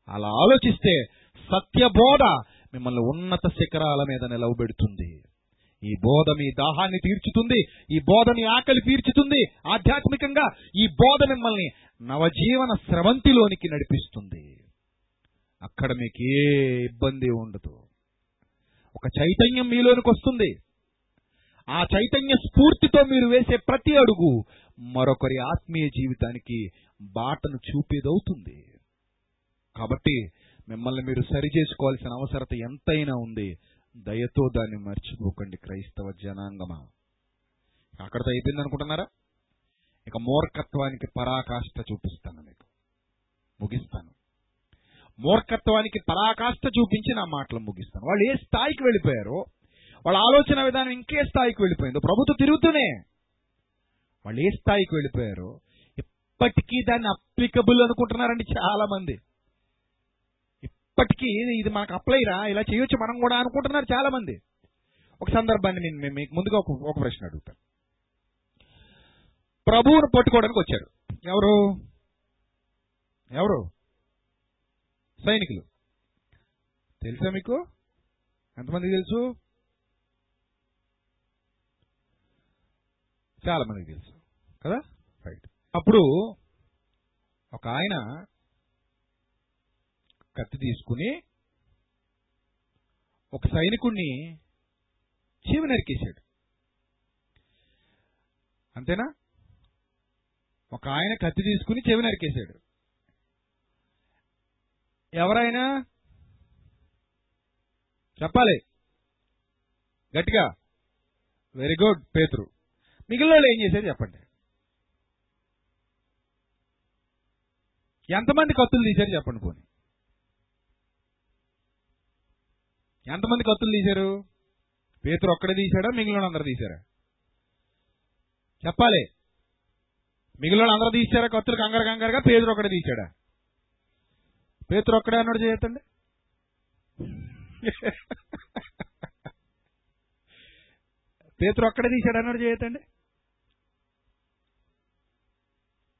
అలా ఆలోచిస్తే సత్యబోధ మిమ్మల్ని ఉన్నత శిఖరాల మీద నిలవబెడుతుంది. ఈ బోధ మీ దాహాన్ని తీర్చుతుంది ఈ బోధ మీ ఆకలి తీర్చుతుంది. ఆధ్యాత్మికంగా ఈ బోధ మిమ్మల్ని నవజీవన స్రవంతిలోనికి నడిపిస్తుంది. అక్కడ మీకు ఏ ఇబ్బంది ఉండదు. ఒక చైతన్యం మీలోనికి వస్తుంది. ఆ చైతన్య స్ఫూర్తితో మీరు వేసే ప్రతి అడుగు మరొకరి ఆత్మీయ జీవితానికి బాటను చూపేదవుతుంది. కాబట్టి మిమ్మల్ని మీరు సరి చేసుకోవాల్సిన అవసరత ఎంతైనా ఉంది. దయతో దాన్ని మర్చిపోకండి క్రైస్తవ జనాంగమా. అక్కడతో అయిపోయింది అనుకుంటున్నారా? ఇక మూర్ఖత్వానికి పరాకాష్ట చూపిస్తాను మీకు. ముగిస్తాను. మూర్ఖత్వానికి పరాకాష్ట చూపించి నా మాటలు ముగిస్తాను. వాళ్ళు ఏ స్థాయికి వెళ్ళిపోయారో వాళ్ళ ఆలోచన విధానం ఇంకే స్థాయికి వెళ్ళిపోయిందో. ప్రభుత్వం తిరుగుతూనే. వాళ్ళు ఏ స్థాయికి వెళ్ళిపోయారో ఇప్పటికీ దాన్ని అప్లికబుల్ అనుకుంటున్నారండి చాలా మంది ఇప్పటికీ ఇది మనకు అప్లైరా ఇలా చేయొచ్చు మనం కూడా అనుకుంటున్నారు చాలా మంది ఒక సందర్భాన్ని నేను మీకు ముందుగా ఒక ఒక ప్రశ్న అడుగుతాను ప్రభువును పట్టుకోవడానికి వచ్చారు. ఎవరు? ఎవరు? సైనికులు. తెలుసా మీకు? ఎంతమందికి తెలుసు? చాలా మందికి తెలుసు. కదా? రైట్ అప్పుడు ఒక ఆయన కత్తి తీసుకుని ఒక సైనికుణ్ణి చెవి నరికేశాడు. అంతేనా? ఒక ఆయన కత్తి తీసుకుని చెవి నరికేశాడు. ఎవరైనా? చెప్పాలి. గట్టిగా. వెరీ గుడ్ పేతురు మిగిలిన వాళ్ళు ఏం చేశారు చెప్పండి. ఎంతమంది కత్తులు తీశారు చెప్పండి పోనీ. ఎంతమంది కత్తులు తీశారు? పేతురు ఒక్కడే తీశాడా? మిగిలిన అందరూ తీశారా? చెప్పాలి. మిగిలిన అందరూ తీశారా? కత్తులు కంగారు కంగారుగా పేతురు ఒక్కడే తీశాడా? పేతురు ఒక్కడే అన్నాడు చేయొద్దండి. పేతురు ఒక్కడే తీశాడు అన్నాడు చేయొద్దండి.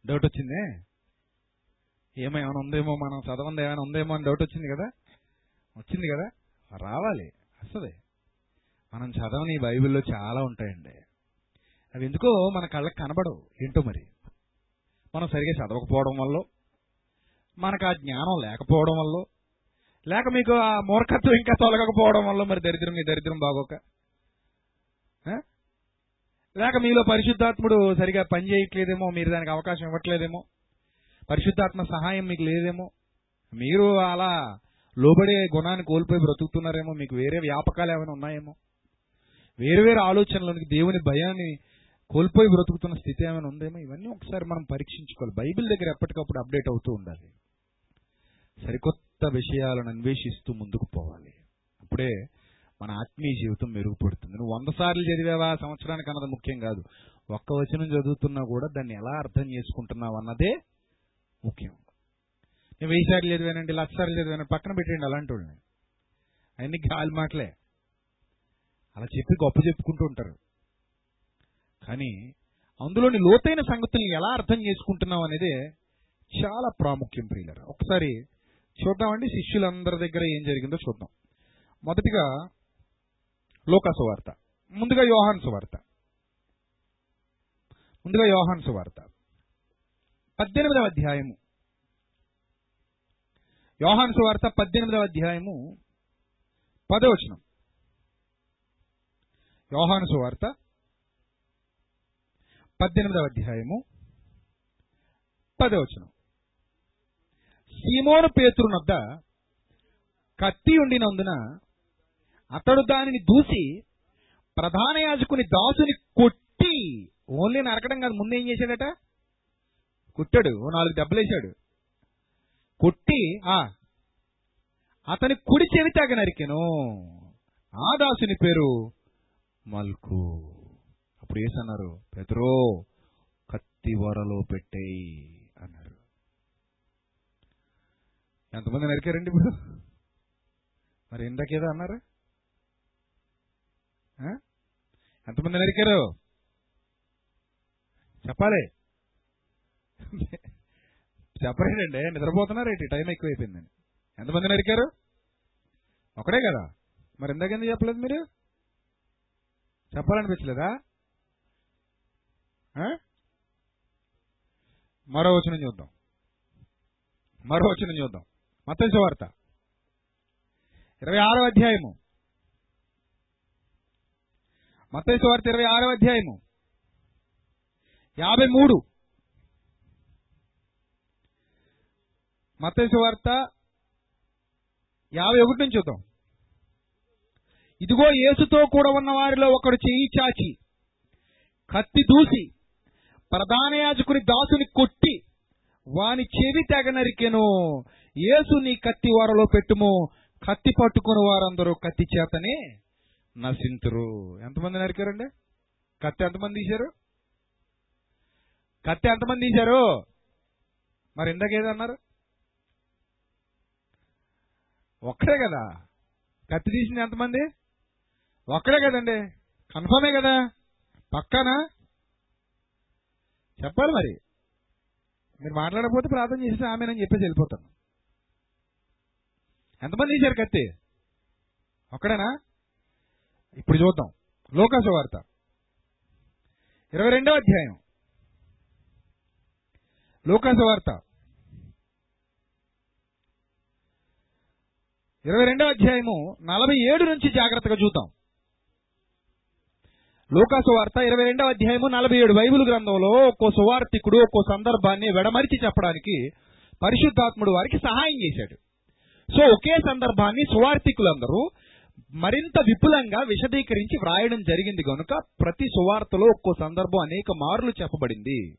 డౌట్ వచ్చిందే? ఏమో ఏమైనా ఉందేమో మనం చదవంది ఏమైనా ఉందేమో అని డౌట్ వచ్చింది కదా? వచ్చింది కదా? రావాలి. వస్తుంది మనం చదవని బైబిల్లో చాలా ఉంటాయండి. అవి ఎందుకో మన కళ్ళకి కనబడవు. ఏంటో మరి? మనం సరిగా చదవకపోవడం వల్ల మనకు ఆ జ్ఞానం లేకపోవడం వల్ల లేక మీకు ఆ మూర్ఖత్వం ఇంకా తొలగకపోవడం వల్ల మరి దరిద్రం మీ దరిద్రం బాగోక? లేక మీలో పరిశుద్ధాత్ముడు సరిగా పని చేయట్లేదేమో మీరు దానికి అవకాశం ఇవ్వట్లేదేమో పరిశుద్ధాత్మ సహాయం మీకు లేదేమో మీరు అలా లోబడే గుణాన్ని కోల్పోయి బ్రతుకుతున్నారేమో మీకు వేరే వ్యాపకాలు ఏమైనా ఉన్నాయేమో? వేరు వేరు ఆలోచనలోనికి దేవుని భయాన్ని కోల్పోయి బ్రతుకుతున్న స్థితి ఏమైనా ఉందేమో? ఇవన్నీ ఒకసారి మనం పరీక్షించుకోవాలి. బైబిల్ దగ్గర ఎప్పటికప్పుడు అప్డేట్ అవుతూ ఉండాలి. సరికొత్త విషయాలను అన్వేషిస్తూ ముందుకు పోవాలి. అప్పుడే మన ఆత్మీయ జీవితం మెరుగుపడుతుంది. నువ్వు వంద సార్లు చదివావా? సంవత్సరానికి అన్నది ముఖ్యం కాదు. ఒక్క వచనం చదువుతున్నా కూడా దాన్ని ఎలా అర్థం చేసుకుంటున్నావు అన్నదే ముఖ్యం. నేను వెయ్యి సార్లు చదివానండి లక్ష సార్లు చదివాను పక్కన పెట్టండి అలాంటి వాళ్ళని అవన్నీ గాలి మాటలే. అలా చెప్పి గొప్ప చెప్పుకుంటూ ఉంటారు. కానీ అందులోని లోతైన సంగతుల్ని ఎలా అర్థం చేసుకుంటున్నాం అనేది చాలా ప్రాముఖ్యం ప్రియులరా. ఒకసారి చూద్దామండి శిష్యులందరి దగ్గర ఏం జరిగిందో చూద్దాం. మొదటిగా లోకాసు వార్త. ముందుగా యోహాన్ సువార్త ముందుగా యోహాన్ సువార్త పద్దెనిమిదవ అధ్యాయము. యోహాను సువార్త పద్దెనిమిదవ అధ్యాయము పదవచనం యోహాను సువార్త పద్దెనిమిదవ అధ్యాయము పదవచనం సీమోను పేతురునొద్ద కత్తి ఉండినందున అతడు దానిని దూసి ప్రధాన యాజకుని దాసుని కొట్టి ఓన్లీ నరకడం కాదు ముందేం చేశాడట? కుట్టాడు ఓ నాలుగు దెబ్బలేశాడు. కొట్టి ఆ అతని కుడి చెవి తెగ నరికెను. ఆ దాసుని పేరు మల్కు. అప్పుడు ఏసన్నారు పెదరో కత్తి వరలో పెట్టేయి అన్నారు. ఎంతమంది నరికారండి ఇప్పుడు? మరి ఇందాకేదో అన్నారు? ఆ? ఎంతమంది నరికారు? చెప్పాలి. చెప్పలేదండి. నిద్రపోతున్నారేంటి టైం ఎక్కువైపోయిందండి ఎంతమంది నరికారు ఒకడే కదా. మరి ఇందాకెందుకు చెప్పలేదు మీరు? చెప్పాలనిపించలేదా? ఆ? మరో వచనం చూద్దాం. మరో వచనం చూద్దాం. మత్తయి వార్త. ఇరవై ఆరో అధ్యాయము. మత్స్య వార్త ఇరవై ఆరో అధ్యాయము. యాభై మూడు. మతేసు వార్త యాభై ఒకటి నుంచి చూద్దాం. ఇదిగో యేసుతో కూడా ఉన్న వారిలో ఒకడు చెయ్యి చాచి కత్తి దూసి ప్రధాన యాజకుని దాసుని కొట్టి వాని చెవి తెగ నరికెను. యేసు నీ కత్తి వారలో పెట్టుము. కత్తి పట్టుకుని వారందరూ కత్తి చేతనే నశింతురు. ఎంతమంది నరికారండి? కత్తి ఎంతమంది తీశారు? కత్తి ఎంతమంది తీశారు? మరి ఇందాకేదన్నారు ఒక్కడే కదా? కత్తి తీసింది ఎంతమంది? ఒక్కడే కదండి? కన్ఫర్మే కదా? పక్కానా? చెప్పాలి మరి. మీరు మాట్లాడకపోతే ప్రార్థన చేసి ఆమెనని చెప్పేసి వెళ్ళిపోతాను ఎంతమంది తీశారు కత్తి? ఒక్కడేనా? ఇప్పుడు చూద్దాం. లోకాసు వార్త. ఇరవై రెండో అధ్యాయం. లోకాసు వార్త. ఇరవై రెండవ అధ్యాయము నలభై ఏడు నుంచి జాగ్రత్తగా చూద్దాం. లోకాసు వార్త ఇరవై రెండవ అధ్యాయము నలభై ఏడు బైబుల్ గ్రంథంలో ఒక్కో సువార్తికుడు ఒక్కో సందర్భాన్ని వెడమరిచి చెప్పడానికి పరిశుద్ధాత్ముడు వారికి సహాయం చేశాడు. సో ఒకే సందర్భాన్ని సువార్తికులందరూ మరింత విపులంగా విశదీకరించి వ్రాయడం జరిగింది కనుక ప్రతి సువార్తలో ఒక్కో సందర్భం అనేక మార్లు చెప్పబడింది.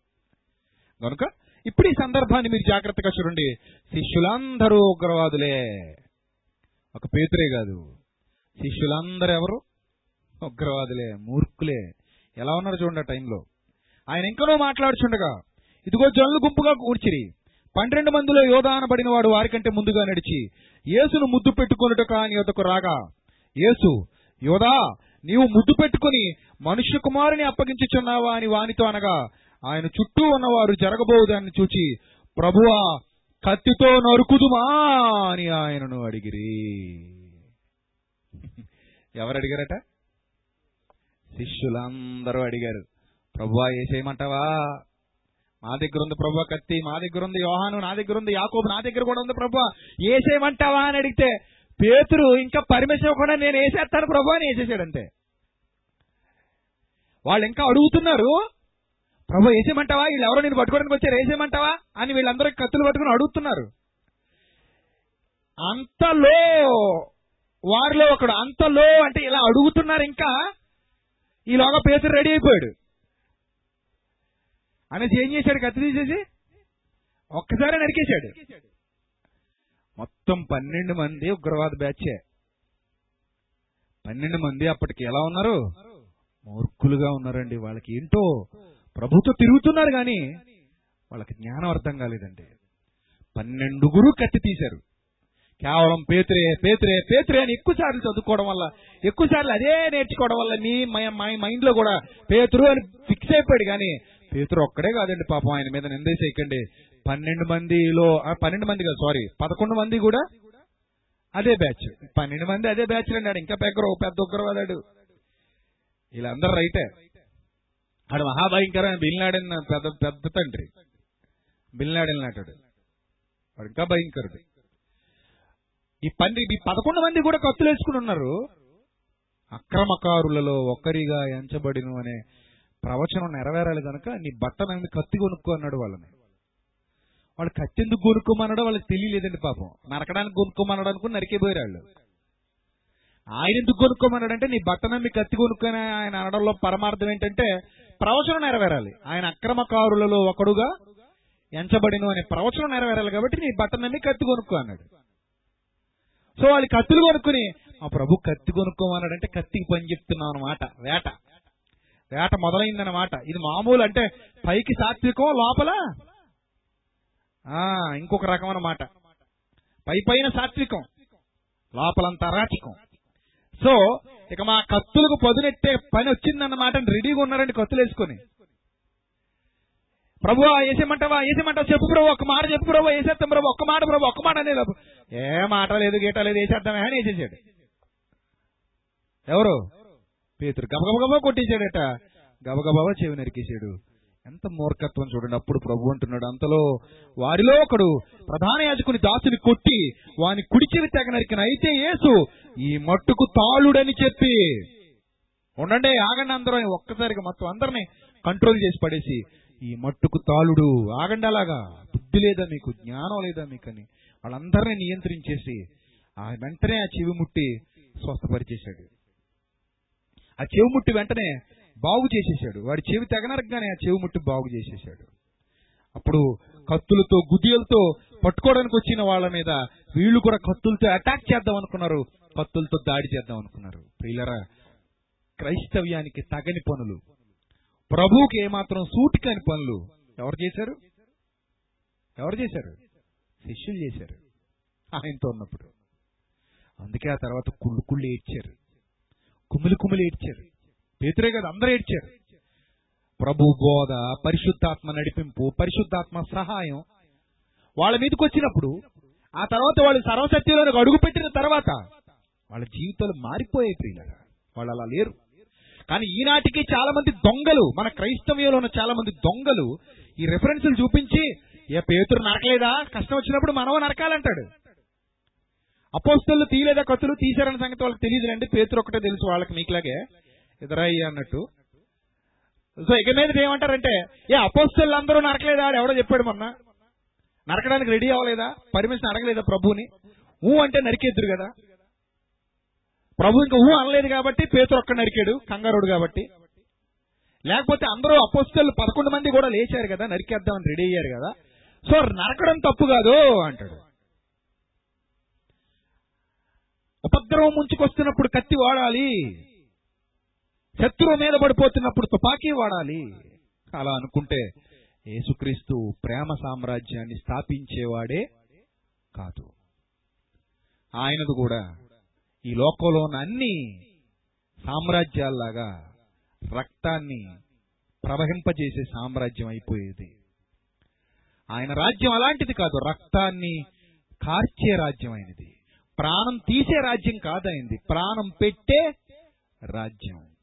కనుక ఇప్పుడు ఈ సందర్భాన్ని మీరు జాగ్రత్తగా చూడండి. శిష్యులందరూ ఉగ్రవాదులే. ఒక పేతురే కాదు. శిష్యులందరూ ఎవరు? ఉగ్రవాదులే మూర్ఖులే. ఎలా ఉన్నారు చూడండి ఆ టైంలో. ఆయన ఇంకనో మాట్లాడుచుండగా ఇదిగో జనులు గుంపుగా కూర్చిరి. పన్నెండు మందిలో యోధానబడిన వాడు వారికంటే ముందుగా నడిచి యేసును ముద్దు పెట్టుకొనుట కాని యొద్దకు రాగా యేసు యోధా నీవు ముద్దు పెట్టుకుని మనుష్య కుమారుని అప్పగించుచున్నావా అని వానితో అనగా ఆయన చుట్టూ ఉన్నవారు జరగబోదాన్ని చూచి ప్రభువా కత్తితో నరుకుదుమా అని ఆయనను అడిగిరి. ఎవరు అడిగారట శిష్యులందరూ అడిగారు. ప్రభువా ఏసేయమంటావా మా దగ్గర ఉంది ప్రభు కత్తి మా దగ్గర ఉంది యోహాను నా దగ్గర ఉంది యాకోబు నా దగ్గర కూడా ఉంది ప్రభు ఏసేయమంటావా అని అడిగితే పేతురు ఇంకా పర్మిషన్ కూడా నేను వేసేస్తాను ప్రభు అని వేసేసాడంతే వాళ్ళు ఇంకా అడుగుతున్నారు ప్రభు వేసేయమంటావా వీళ్ళు ఎవరో నేను పట్టుకోవడానికి వచ్చారు వేసేయమంటావా అని వీళ్ళందరూ కత్తులు పట్టుకుని అడుగుతున్నారు. అంతలో వారిలో ఒకడు అంతలో అంటే ఇలా అడుగుతున్నారు ఇంకా ఈలోగా పేతురు రెడీ అయిపోయాడు. అనేసి ఏం చేశాడు? కత్తి తీసేసి ఒక్కసారి నరికేశాడు. మొత్తం పన్నెండు మంది ఉగ్రవాద బ్యాచే. పన్నెండు మంది అప్పటికి ఎలా ఉన్నారు? మూర్ఖులుగా ఉన్నారండి. వాళ్ళకి ఏంటో ప్రభుతో తిరుగుతున్నారు కానీ వాళ్ళకి జ్ఞానం అర్థం కాలేదండి. పన్నెండుగురు కత్తి తీశారు. కేవలం పేతురే పేతురే పేతురే అని ఎక్కువ సార్లు చదువుకోవడం వల్ల ఎక్కువ సార్లు అదే నేర్చుకోవడం వల్ల మీ మైండ్లో కూడా పేతురు అని ఫిక్స్ అయిపోయాడు కానీ పేతురు ఒక్కడే కాదండి పాపం ఆయన మీద నిందేసేయకండి పన్నెండు మందిలో పన్నెండు మంది కాదు సారీ పదకొండు మంది కూడా అదే బ్యాచ్. పన్నెండు మంది అదే బ్యాచ్ అండి ఇంకా పెగ్గర పెద్ద ఉగ్రవాదాడు. వీళ్ళందరూ రైటే. ఆడు మహాభయంకరమైన బిల్నాడన్ పెద్ద పెద్ద తండ్రి. బిల్నాడన్ నాటాడు. వాడు ఇంకా భయంకరుడు. ఈ పన్నె ఈ పదకొండు మంది కూడా కత్తులు వేసుకుని ఉన్నారు. అక్రమకారులలో ఒక్కరిగా ఎంచబడిను అనే ప్రవచనం నెరవేరాలి కనుక నీ బట్ట కత్తి కొనుక్కో అన్నాడు వాళ్ళని. వాళ్ళు కత్తి ఎందుకు కొనుక్కోమన్నాడో వాళ్ళకి తెలియలేదండి పాపం. నరకడానికి కొనుక్కోమన్నాడు అనుకుని నరికేపోయారు వాళ్ళు. ఆయన ఎందుకు కొనుక్కోమన్నాడంటే నీ బట్ట నమ్మి కత్తి కొనుక్కొని ఆయన అనడంలో పరమార్థం ఏంటంటే ప్రవచనం నెరవేరాలి. ఆయన అక్రమకారులలో ఒకడుగా ఎంచబడిను అనే ప్రవచనం నెరవేరాలి కాబట్టి నీ బట్ట నమ్మి కత్తి కొనుక్కో అన్నాడు. సో వాళ్ళు కత్తులు కొనుక్కుని మా ప్రభు కత్తి కొనుక్కోమన్నాడంటే కత్తికి పని చెప్తున్నాం అనమాట వేట. వేట మొదలైందన్నమాట. ఇది మామూలు అంటే పైకి సాత్వికం లోపల? ఆ ఇంకొక రకం అన్నమాట పై పైన సాత్వికం లోపలంతా అరాచకం. సో ఇక మా కత్తులకు పదునెట్టే పని వచ్చిందన్నమాట రెడీగా ఉన్నారండి కత్తులు వేసుకొని. ప్రభు వేసేమంటావా వేసేమంటావా చెప్పు ప్రభు ఒక్క మాట చెప్పు ప్రభు వేసేస్తాం ప్రభు ఒక్క మాట ప్రభు ఒక్క మాట అనేది ఏ మాట లేదు గీట లేదు వేసేద్దామే అని వేసేసాడు. ఎవరు? పేతురు. గబగబగబా కొట్టేశాడట. గబగబాబా చెవి నరికేశాడు. ఎంత మూర్ఖత్వం చూడండి. అప్పుడు ప్రభు అంటున్నాడు అంతలో వారిలో ఒకడు ప్రధాన యాజకుని దాసుని కొట్టి వాని కుడిచెవి తెగ నరికిన అయితే యేసు ఈ మట్టుకు తాళుడని చెప్పి ఉండండి ఆగండి అందరూ ఒక్కసారిగా మొత్తం అందరిని కంట్రోల్ చేసి పడేసి ఈ మట్టుకు తాళుడు ఆగండి అలాగా బుద్ధి లేదా మీకు జ్ఞానం లేదా మీకని వాళ్ళందరినీ నియంత్రించేసి ఆ వెంటనే ఆ చెవి ముట్టి స్వస్థపరిచేశాడు. ఆ చెవి ముట్టి వెంటనే బాగు చేసేసాడు వాడి చెవి తెగనరగానే ఆ చెవి ముట్టి బాగు చేసేసాడు అప్పుడు కత్తులతో గుదియలతో పట్టుకోవడానికి వచ్చిన వాళ్ళ మీద వీళ్ళు కూడా కత్తులతో అటాక్ చేద్దాం అనుకున్నారు. కత్తులతో దాడి చేద్దాం అనుకున్నారు. ప్రియులరా క్రైస్తవ్యానికి తగని పనులు. ప్రభువుకి ఏమాత్రం సూటికని పనులు ఎవరు చేశారు? ఎవరు చేశారు? శిష్యులు చేశారు. ఆయనతో ఉన్నప్పుడు. అందుకే ఆ తర్వాత కుళ్ళు కుళ్ళు ఏడ్చారు. కుమిలి కుమిలి ఏడ్చారు. పేతురే కదా అందరూ ఏడ్చారు. ప్రభు బోధ పరిశుద్ధాత్మ నడిపింపు పరిశుద్ధాత్మ సహాయం వాళ్ళ మీదకి వచ్చినప్పుడు ఆ తర్వాత వాళ్ళు సర్వసత్యంలోకి అడుగు పెట్టిన తర్వాత వాళ్ళ జీవితాలు మారిపోయాయి ప్రియులరా. వాళ్ళు అలా లేరు. కానీ ఈనాటికి చాలా మంది దొంగలు మన క్రైస్తవ్యంలో ఉన్న చాలా మంది దొంగలు ఈ రెఫరెన్సులు చూపించి ఏ పేతురు నరకలేదా? కష్టం వచ్చినప్పుడు మనవ నరకాలంటాడు. అపోస్తులు తీయలేదా కత్తులు? తీశారన్న సంగతి వాళ్ళకి తెలియదులేండి. పేతురు ఒకటే తెలుసు వాళ్ళకి మీకులాగే. ఎదురయ్య అన్నట్టు. సో ఇక మీద ఏమంటారంటే ఏ అపోస్తలు అందరూ నరకలేదా? అని ఎవడో చెప్పాడు మొన్న. నరకడానికి రెడీ అవ్వలేదా? పర్మిషన్ అడగలేదా ప్రభువుని? ఊ అంటే నరికేద్దరు కదా. ప్రభు ఇంకా ఊ అనలేదు కాబట్టి పేతురు ఒక్క నరికాడు కంగారుడు కాబట్టి. లేకపోతే అందరూ అపోస్తులు పదకొండు మంది కూడా లేచారు కదా నరికేద్దామని రెడీ అయ్యారు కదా. సో నరకడం తప్పు కాదు అంటాడు. ఉపద్రవం ముంచుకొస్తున్నప్పుడు కత్తి వాడాలి. శత్రువు మీద పడిపోతున్నప్పుడు తుపాకీ వాడాలి. అలా అనుకుంటే యేసుక్రీస్తు ప్రేమ సామ్రాజ్యాన్ని స్థాపించేవాడే కాదు. ఆయనది కూడా ఈ లోకంలో ఉన్న అన్ని సామ్రాజ్యాల్లాగా రక్తాన్ని ప్రవహింపజేసే సామ్రాజ్యం అయిపోయేది. ఆయన రాజ్యం అలాంటిది కాదు రక్తాన్ని కార్చే రాజ్యం అయినది ప్రాణం తీసే రాజ్యం కాదైంది. ప్రాణం పెట్టే రాజ్యం.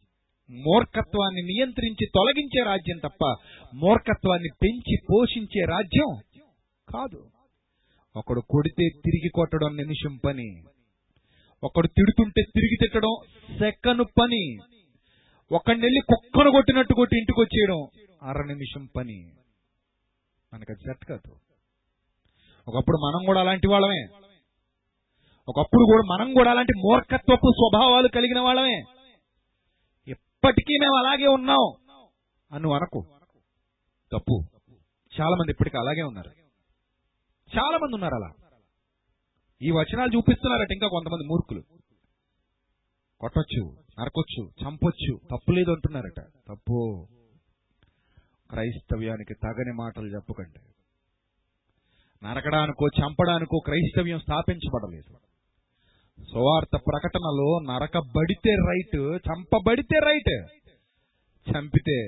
మూర్ఖత్వాన్ని నియంత్రించి తొలగించే రాజ్యం తప్ప మూర్ఖత్వాన్ని పెంచి పోషించే రాజ్యం కాదు. ఒకడు కొడితే తిరిగి కొట్టడం నిమిషం పని. ఒకడు తిడుతుంటే తిరిగి తిట్టడం సెకను పని. ఒకడినెళ్ళి కుక్కను కొట్టినట్టు కొట్టి ఇంటికి వచ్చేయడం అర నిమిషం పని. మనకు అది సెట్ కాదు. ఒకప్పుడు మనం కూడా అలాంటి వాళ్ళమే. ఒకప్పుడు కూడా మనం కూడా అలాంటి మూర్ఖత్వపు స్వభావాలు కలిగిన వాళ్ళమే. ఇప్పటికీ మేము అలాగే ఉన్నాం అను అనకు. తప్పు. చాలా మంది ఇప్పటికీ అలాగే ఉన్నారు. చాలా మంది ఉన్నారు అలా. ఈ వచనాలు చూపిస్తున్నారట ఇంకా కొంతమంది మూర్ఖులు. కొట్టొచ్చు నరకొచ్చు చంపొచ్చు తప్పు లేదు అంటున్నారట. తప్పు. క్రైస్తవ్యానికి తగని మాటలు చెప్పకండి. నరకడానికో చంపడానికో క్రైస్తవ్యం స్థాపించబడలేదు. సువార్త ప్రకటనలో నరకబడితే రైట్ చంపబడితే రైట్. చంపితే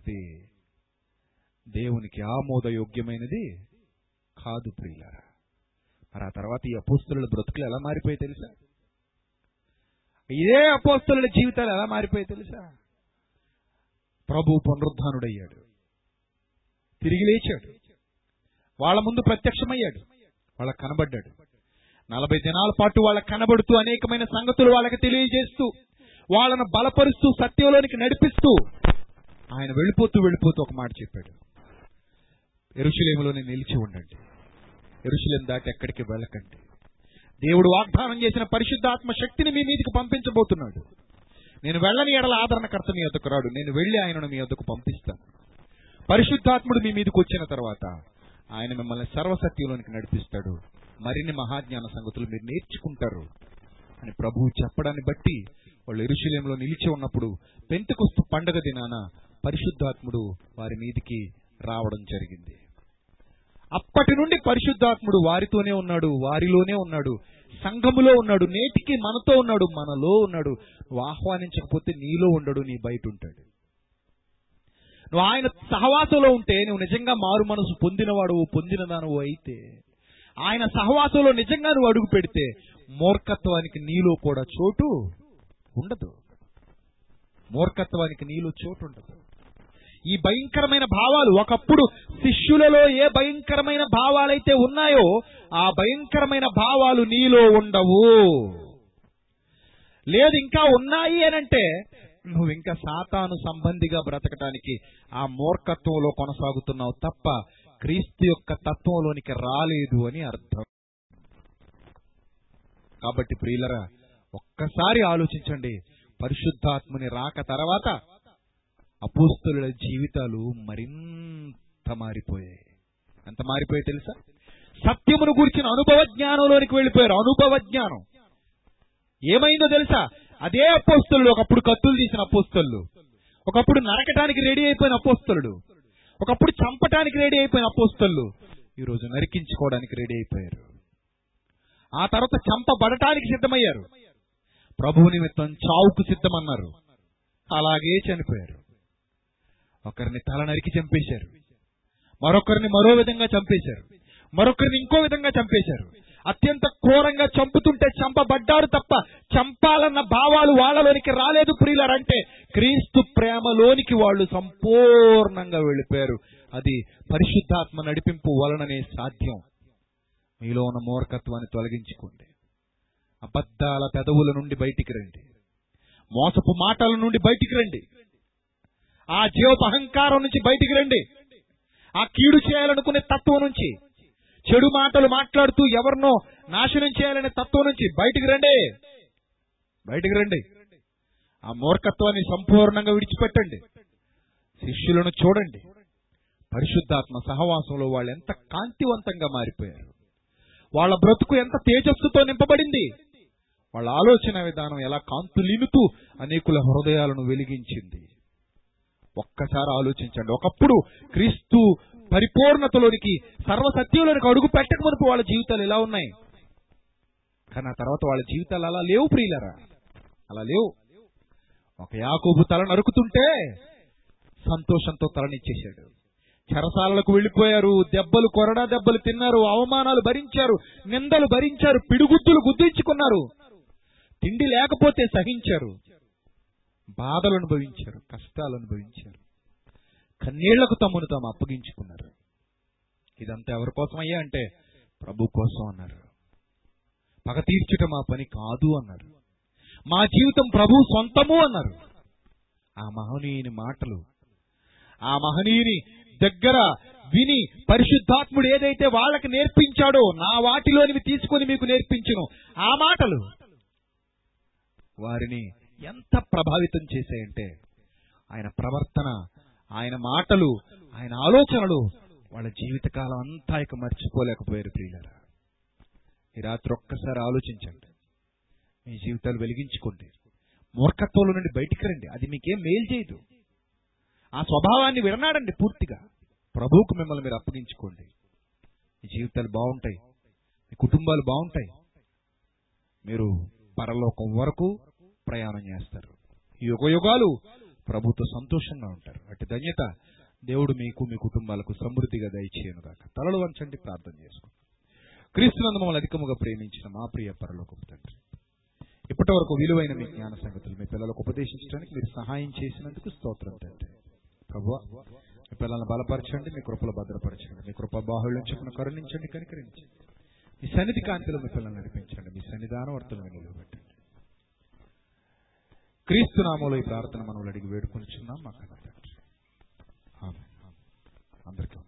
అది దేవునికి ఆమోదయోగ్యమైనది కాదు ప్రియులారా. మరి ఆ తర్వాత ఈ అపోస్తుల బ్రతుకులు ఎలా మారిపోయి తెలుసా? ఇదే అపోస్తుల జీవితాలు ఎలా మారిపోయి తెలుసా? ప్రభు పునరుద్ధానుడయ్యాడు. తిరిగి లేచాడు. వాళ్ళ ముందు ప్రత్యక్షమయ్యాడు. వాళ్ళకి కనబడ్డాడు. నలభై దినాల పాటు వాళ్ళకి కనబడుతూ అనేకమైన సంగతులు వాళ్ళకి తెలియజేస్తూ వాళ్ళను బలపరుస్తూ సత్యంలోనికి నడిపిస్తూ ఆయన వెళ్ళిపోతూ వెళ్ళిపోతూ ఒక మాట చెప్పాడు. ఎరుషులేములోనే నిలిచి ఉండండి. ఎరుషులేం దాటి ఎక్కడికి వెళ్ళకండి. దేవుడు వాగ్దానం చేసిన పరిశుద్ధాత్మ శక్తిని మీ మీదకి పంపించబోతున్నాడు. నేను వెళ్ళని ఎడల ఆదరణకర్త మీ వద్దకు రాడు. నేను వెళ్ళి ఆయనను మీ వద్దకు పంపిస్తాను. పరిశుద్ధాత్ముడు మీ మీదకి వచ్చిన తర్వాత ఆయన మిమ్మల్ని సర్వసత్యంలోనికి నడిపిస్తాడు. మరిన్ని మహాజ్ఞాన సంగతులు మీరు నేర్చుకుంటారు అని ప్రభువు చెప్పడాన్ని బట్టి వాళ్ళు ఎరుశీలంలో నిలిచి ఉన్నప్పుడు పెంతకొస్తు పండగ దినాన పరిశుద్ధాత్ముడు వారి మీదికి రావడం జరిగింది. అప్పటి నుండి పరిశుద్ధాత్ముడు వారితోనే ఉన్నాడు వారిలోనే ఉన్నాడు సంఘములో ఉన్నాడు నేటికి మనతో ఉన్నాడు మనలో ఉన్నాడు. నువ్వు ఆహ్వానించకపోతే నీలో ఉండడు నీ బయట ఉంటాడు. నువ్వు ఆయన సహవాసంలో ఉంటే నువ్వు నిజంగా మారు మనసు పొందినవాడు పొందినదానవు అయితే ఆయన సహవాసంలో నిజంగా నువ్వు అడుగు పెడితే మూర్ఖత్వానికి నీలో కూడా చోటు ఉండదు. మూర్ఖత్వానికి నీలో చోటు ఉండదు. ఈ భయంకరమైన భావాలు ఒకప్పుడు శిష్యులలో ఏ భయంకరమైన భావాలైతే ఉన్నాయో ఆ భయంకరమైన భావాలు నీలో ఉండవు. లేదు ఇంకా ఉన్నాయి అనంటే నువ్వు ఇంకా సాతాను సంబంధిగా బ్రతకటానికి ఆ మూర్ఖత్వంలో కొనసాగుతున్నావు తప్ప క్రీస్తు యొక్క తత్వంలోనికి రాలేదు అని అర్థం. కాబట్టి ప్రియులరా ఒక్కసారి ఆలోచించండి. పరిశుద్ధాత్మని రాక తర్వాత అపోస్తుల జీవితాలు మరింత మారిపోయాయి. ఎంత మారిపోయాయి తెలుసా? సత్యమును గురించిన అనుభవ జ్ఞానంలోనికి వెళ్ళిపోయారు. అనుభవ జ్ఞానం. ఏమైందో తెలుసా? అదే అపోస్తలు ఒకప్పుడు కత్తులు తీసిన అపోస్తలు ఒకప్పుడు నరకటానికి రెడీ అయిపోయిన అపోస్తలుడు. ఒకప్పుడు చంపటానికి రెడీ అయిపోయిన అపోస్తళ్ళు. ఈ నరికించుకోవడానికి రెడీ అయిపోయారు. ఆ తర్వాత చంపబడటానికి సిద్ధమయ్యారు. ప్రభువు నిమిత్తం చావుకు సిద్ధమన్నారు. అలాగే చనిపోయారు. ఒకరిని తల నరికి చంపేశారు. మరొకరిని మరో విధంగా చంపేశారు. మరొకరిని ఇంకో విధంగా చంపేశారు. అత్యంత ఘోరంగా చంపుతుంటే చంపబడ్డారు తప్ప చంపాలన్న భావాలు వాళ్ళలోనికి రాలేదు ప్రియులరంటే క్రీస్తు ప్రేమలోనికి వాళ్ళు సంపూర్ణంగా వెళ్ళిపోయారు. అది పరిశుద్ధాత్మ నడిపింపు వలననే సాధ్యం. మీలో ఉన్న మూర్ఖత్వాన్ని తొలగించుకోండి. అబద్ధాల పెదవుల నుండి బయటికి రండి. మోసపు మాటల నుండి బయటికి రండి. ఆ జీవపు అహంకారం నుంచి బయటికి రండి. ఆ కీడు చేయాలనుకునే తత్వం నుంచి చెడు మాటలు మాట్లాడుతూ ఎవరినో నాశనం చేయాలనే తత్వం నుంచి బయటికి రండి. బయటికి రండి. ఆ మూర్ఖత్వాన్ని సంపూర్ణంగా విడిచిపెట్టండి. శిష్యులను చూడండి. పరిశుద్ధాత్మ సహవాసంలో వాళ్ళు ఎంత కాంతివంతంగా మారిపోయారు. వాళ్ళ బ్రతుకు ఎంత తేజస్సుతో నింపబడింది. వాళ్ళ ఆలోచన విధానం ఎలా కాంతులినుతూ అనేకుల హృదయాలను వెలిగించింది. ఒక్కసారి ఆలోచించండి. ఒకప్పుడు క్రీస్తు పరిపూర్ణతలోనికి సర్వసత్యంలోనికి అడుగు పెట్టక మునుపు వాళ్ళ జీవితాలు ఎలా ఉన్నాయి? కానీ ఆ తర్వాత వాళ్ళ జీవితాలు అలా లేవు ప్రియులరా. అలా లేవు. ఒక యాకోబు తల నరుకుతుంటే సంతోషంతో తలనిచ్చేశాడు. చెరసాలకు వెళ్ళిపోయారు దెబ్బలు కొరడా దెబ్బలు తిన్నారు అవమానాలు భరించారు నిందలు భరించారు పిడుగుద్దులు గుద్దించుకున్నారు. తిండి లేకపోతే సహించారు. బాధలు అనుభవించారు కష్టాలు అనుభవించారు. కన్నీళ్ళకు తమ్మును తాము అప్పగించుకున్నారు. ఇదంతా ఎవరి కోసం అయ్యా అంటే ప్రభు కోసం అన్నారు. పగ తీర్చుట మా పని కాదు అన్నారు. మా జీవితం ప్రభు సొంతము అన్నారు. ఆ మహనీయుని మాటలు ఆ మహనీయుని దగ్గర విని పరిశుద్ధాత్ముడు ఏదైతే వాళ్ళకి నేర్పించాడో నా వాటిలోనివి తీసుకొని మీకు నేర్పించును. ఆ మాటలు వారిని ఎంత ప్రభావితం చేశాయంటే ఆయన ప్రవర్తన ఆయన మాటలు ఆయన ఆలోచనలు వాళ్ళ జీవితకాలం అంతా ఇక మర్చిపోలేకపోయారు ప్రియులరా. ఈ రాత్రి ఒక్కసారి ఆలోచించండి. మీ జీవితాలు వెలిగించుకోండి. మూర్ఖత్వంలో నుండి బయటికి రండి. అది మీకేం మేలు చేయదు. ఆ స్వభావాన్ని విడనాడండి పూర్తిగా. ప్రభువుకు మిమ్మల్ని మీరు అప్పగించుకోండి. మీ జీవితాలు బాగుంటాయి. మీ కుటుంబాలు బాగుంటాయి. మీరు పరలోకం వరకు ప్రయాణం చేస్తారు. యుగ యుగాలు ప్రభుతో సంతోషంగా ఉంటారు. అటు ధన్యత దేవుడు మీకు మీ కుటుంబాలకు సమృద్ధిగా దయచేయను గాక తలలు వంచండి ప్రార్థన చేసుకోండి క్రీస్తునందు మమ్మల్ని అధికముగా ప్రేమించిన మా ప్రియ పరలోకపు తండ్రి ఇప్పటి వరకు విలువైన మీ జ్ఞాన సంగతులు మీ పిల్లలకు ఉపదేశించడానికి మీరు సహాయం చేసినందుకు స్తోత్రం తండ్రి. ప్రభు మీ పిల్లలను బలపరచండి మీ కృపలు భద్రపరచండి మీ కృప బాహుళ్యం చెప్పున కరుణించండి కనికరించండి. మీ సన్నిధి కాంతిలో మీ పిల్లల్ని నడిపించండి. మీ సన్నిధానం వర్తలను నిలబెట్టండి క్రీస్తు నామంలో ఈ ప్రార్థన మనవులు అడిగి వేడుకొనిచున్నాం మా కన్నా తండ్రి అందరికీ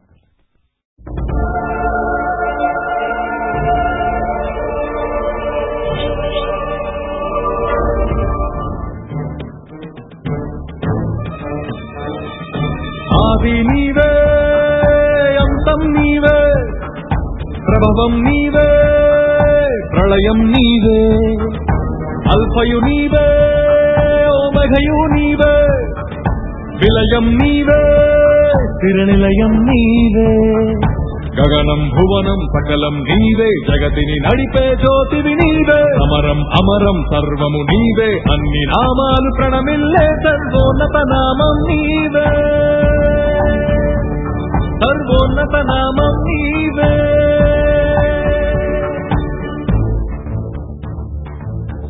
ఆది నీవే అంతం నీవే ప్రభవం నీవే ప్రళయం నీవే అల్పయు నీవే ఓమఘయు నీవే విలయం నీవే తిరునిలయం నీవే గగనం భువనం సకలం నీవే జగతిని నడిపే జ్యోతివి నీవే అమరం అమరం సర్వము నీవే అన్ని నామాలు ప్రణమిల్లే సర్వోన్నత నామం నీవే సర్వోన్నత నామం నీవే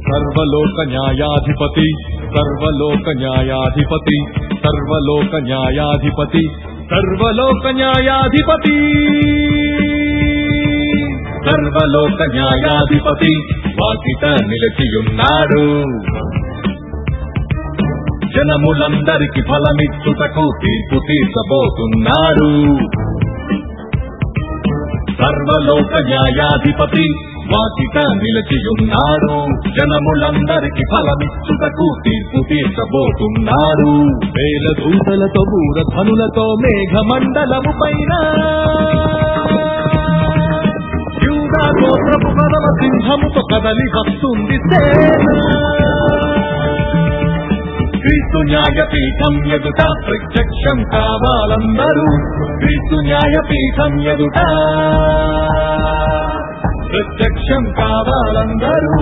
సర్వలోక న్యాయాధిపతి సర్వలోక న్యాయాధిపతి సర్వలోక న్యాయాధిపతి సర్వలోక న్యాయాధిపతి. సర్వలోక న్యాయాధిపతి వాకిట నిలిచియున్నాడు. జనములందరికి ఫలమిచ్చుటకు తీర్పు తీర్చబోతున్నాడు. సర్వలోక న్యాయాధిపతి వాకిట నిలిచియున్నాడు. జనములందరికి ఫలమిచ్చుటకు తీర్పు తీర్చబోతున్నాడు. వేల దూతలతో దూర ధనులతో మేఘ మండలము పైన గోత్రపు పదవ సింహముతో కదలి వస్తుంది క్రీస్తు న్యాయపీఠం ఎదుట ప్రత్యక్షం కావాలందరూ. క్రీస్తు న్యాయపీఠం ఎదుట. ప్రత్యక్షం కావాలందరూ.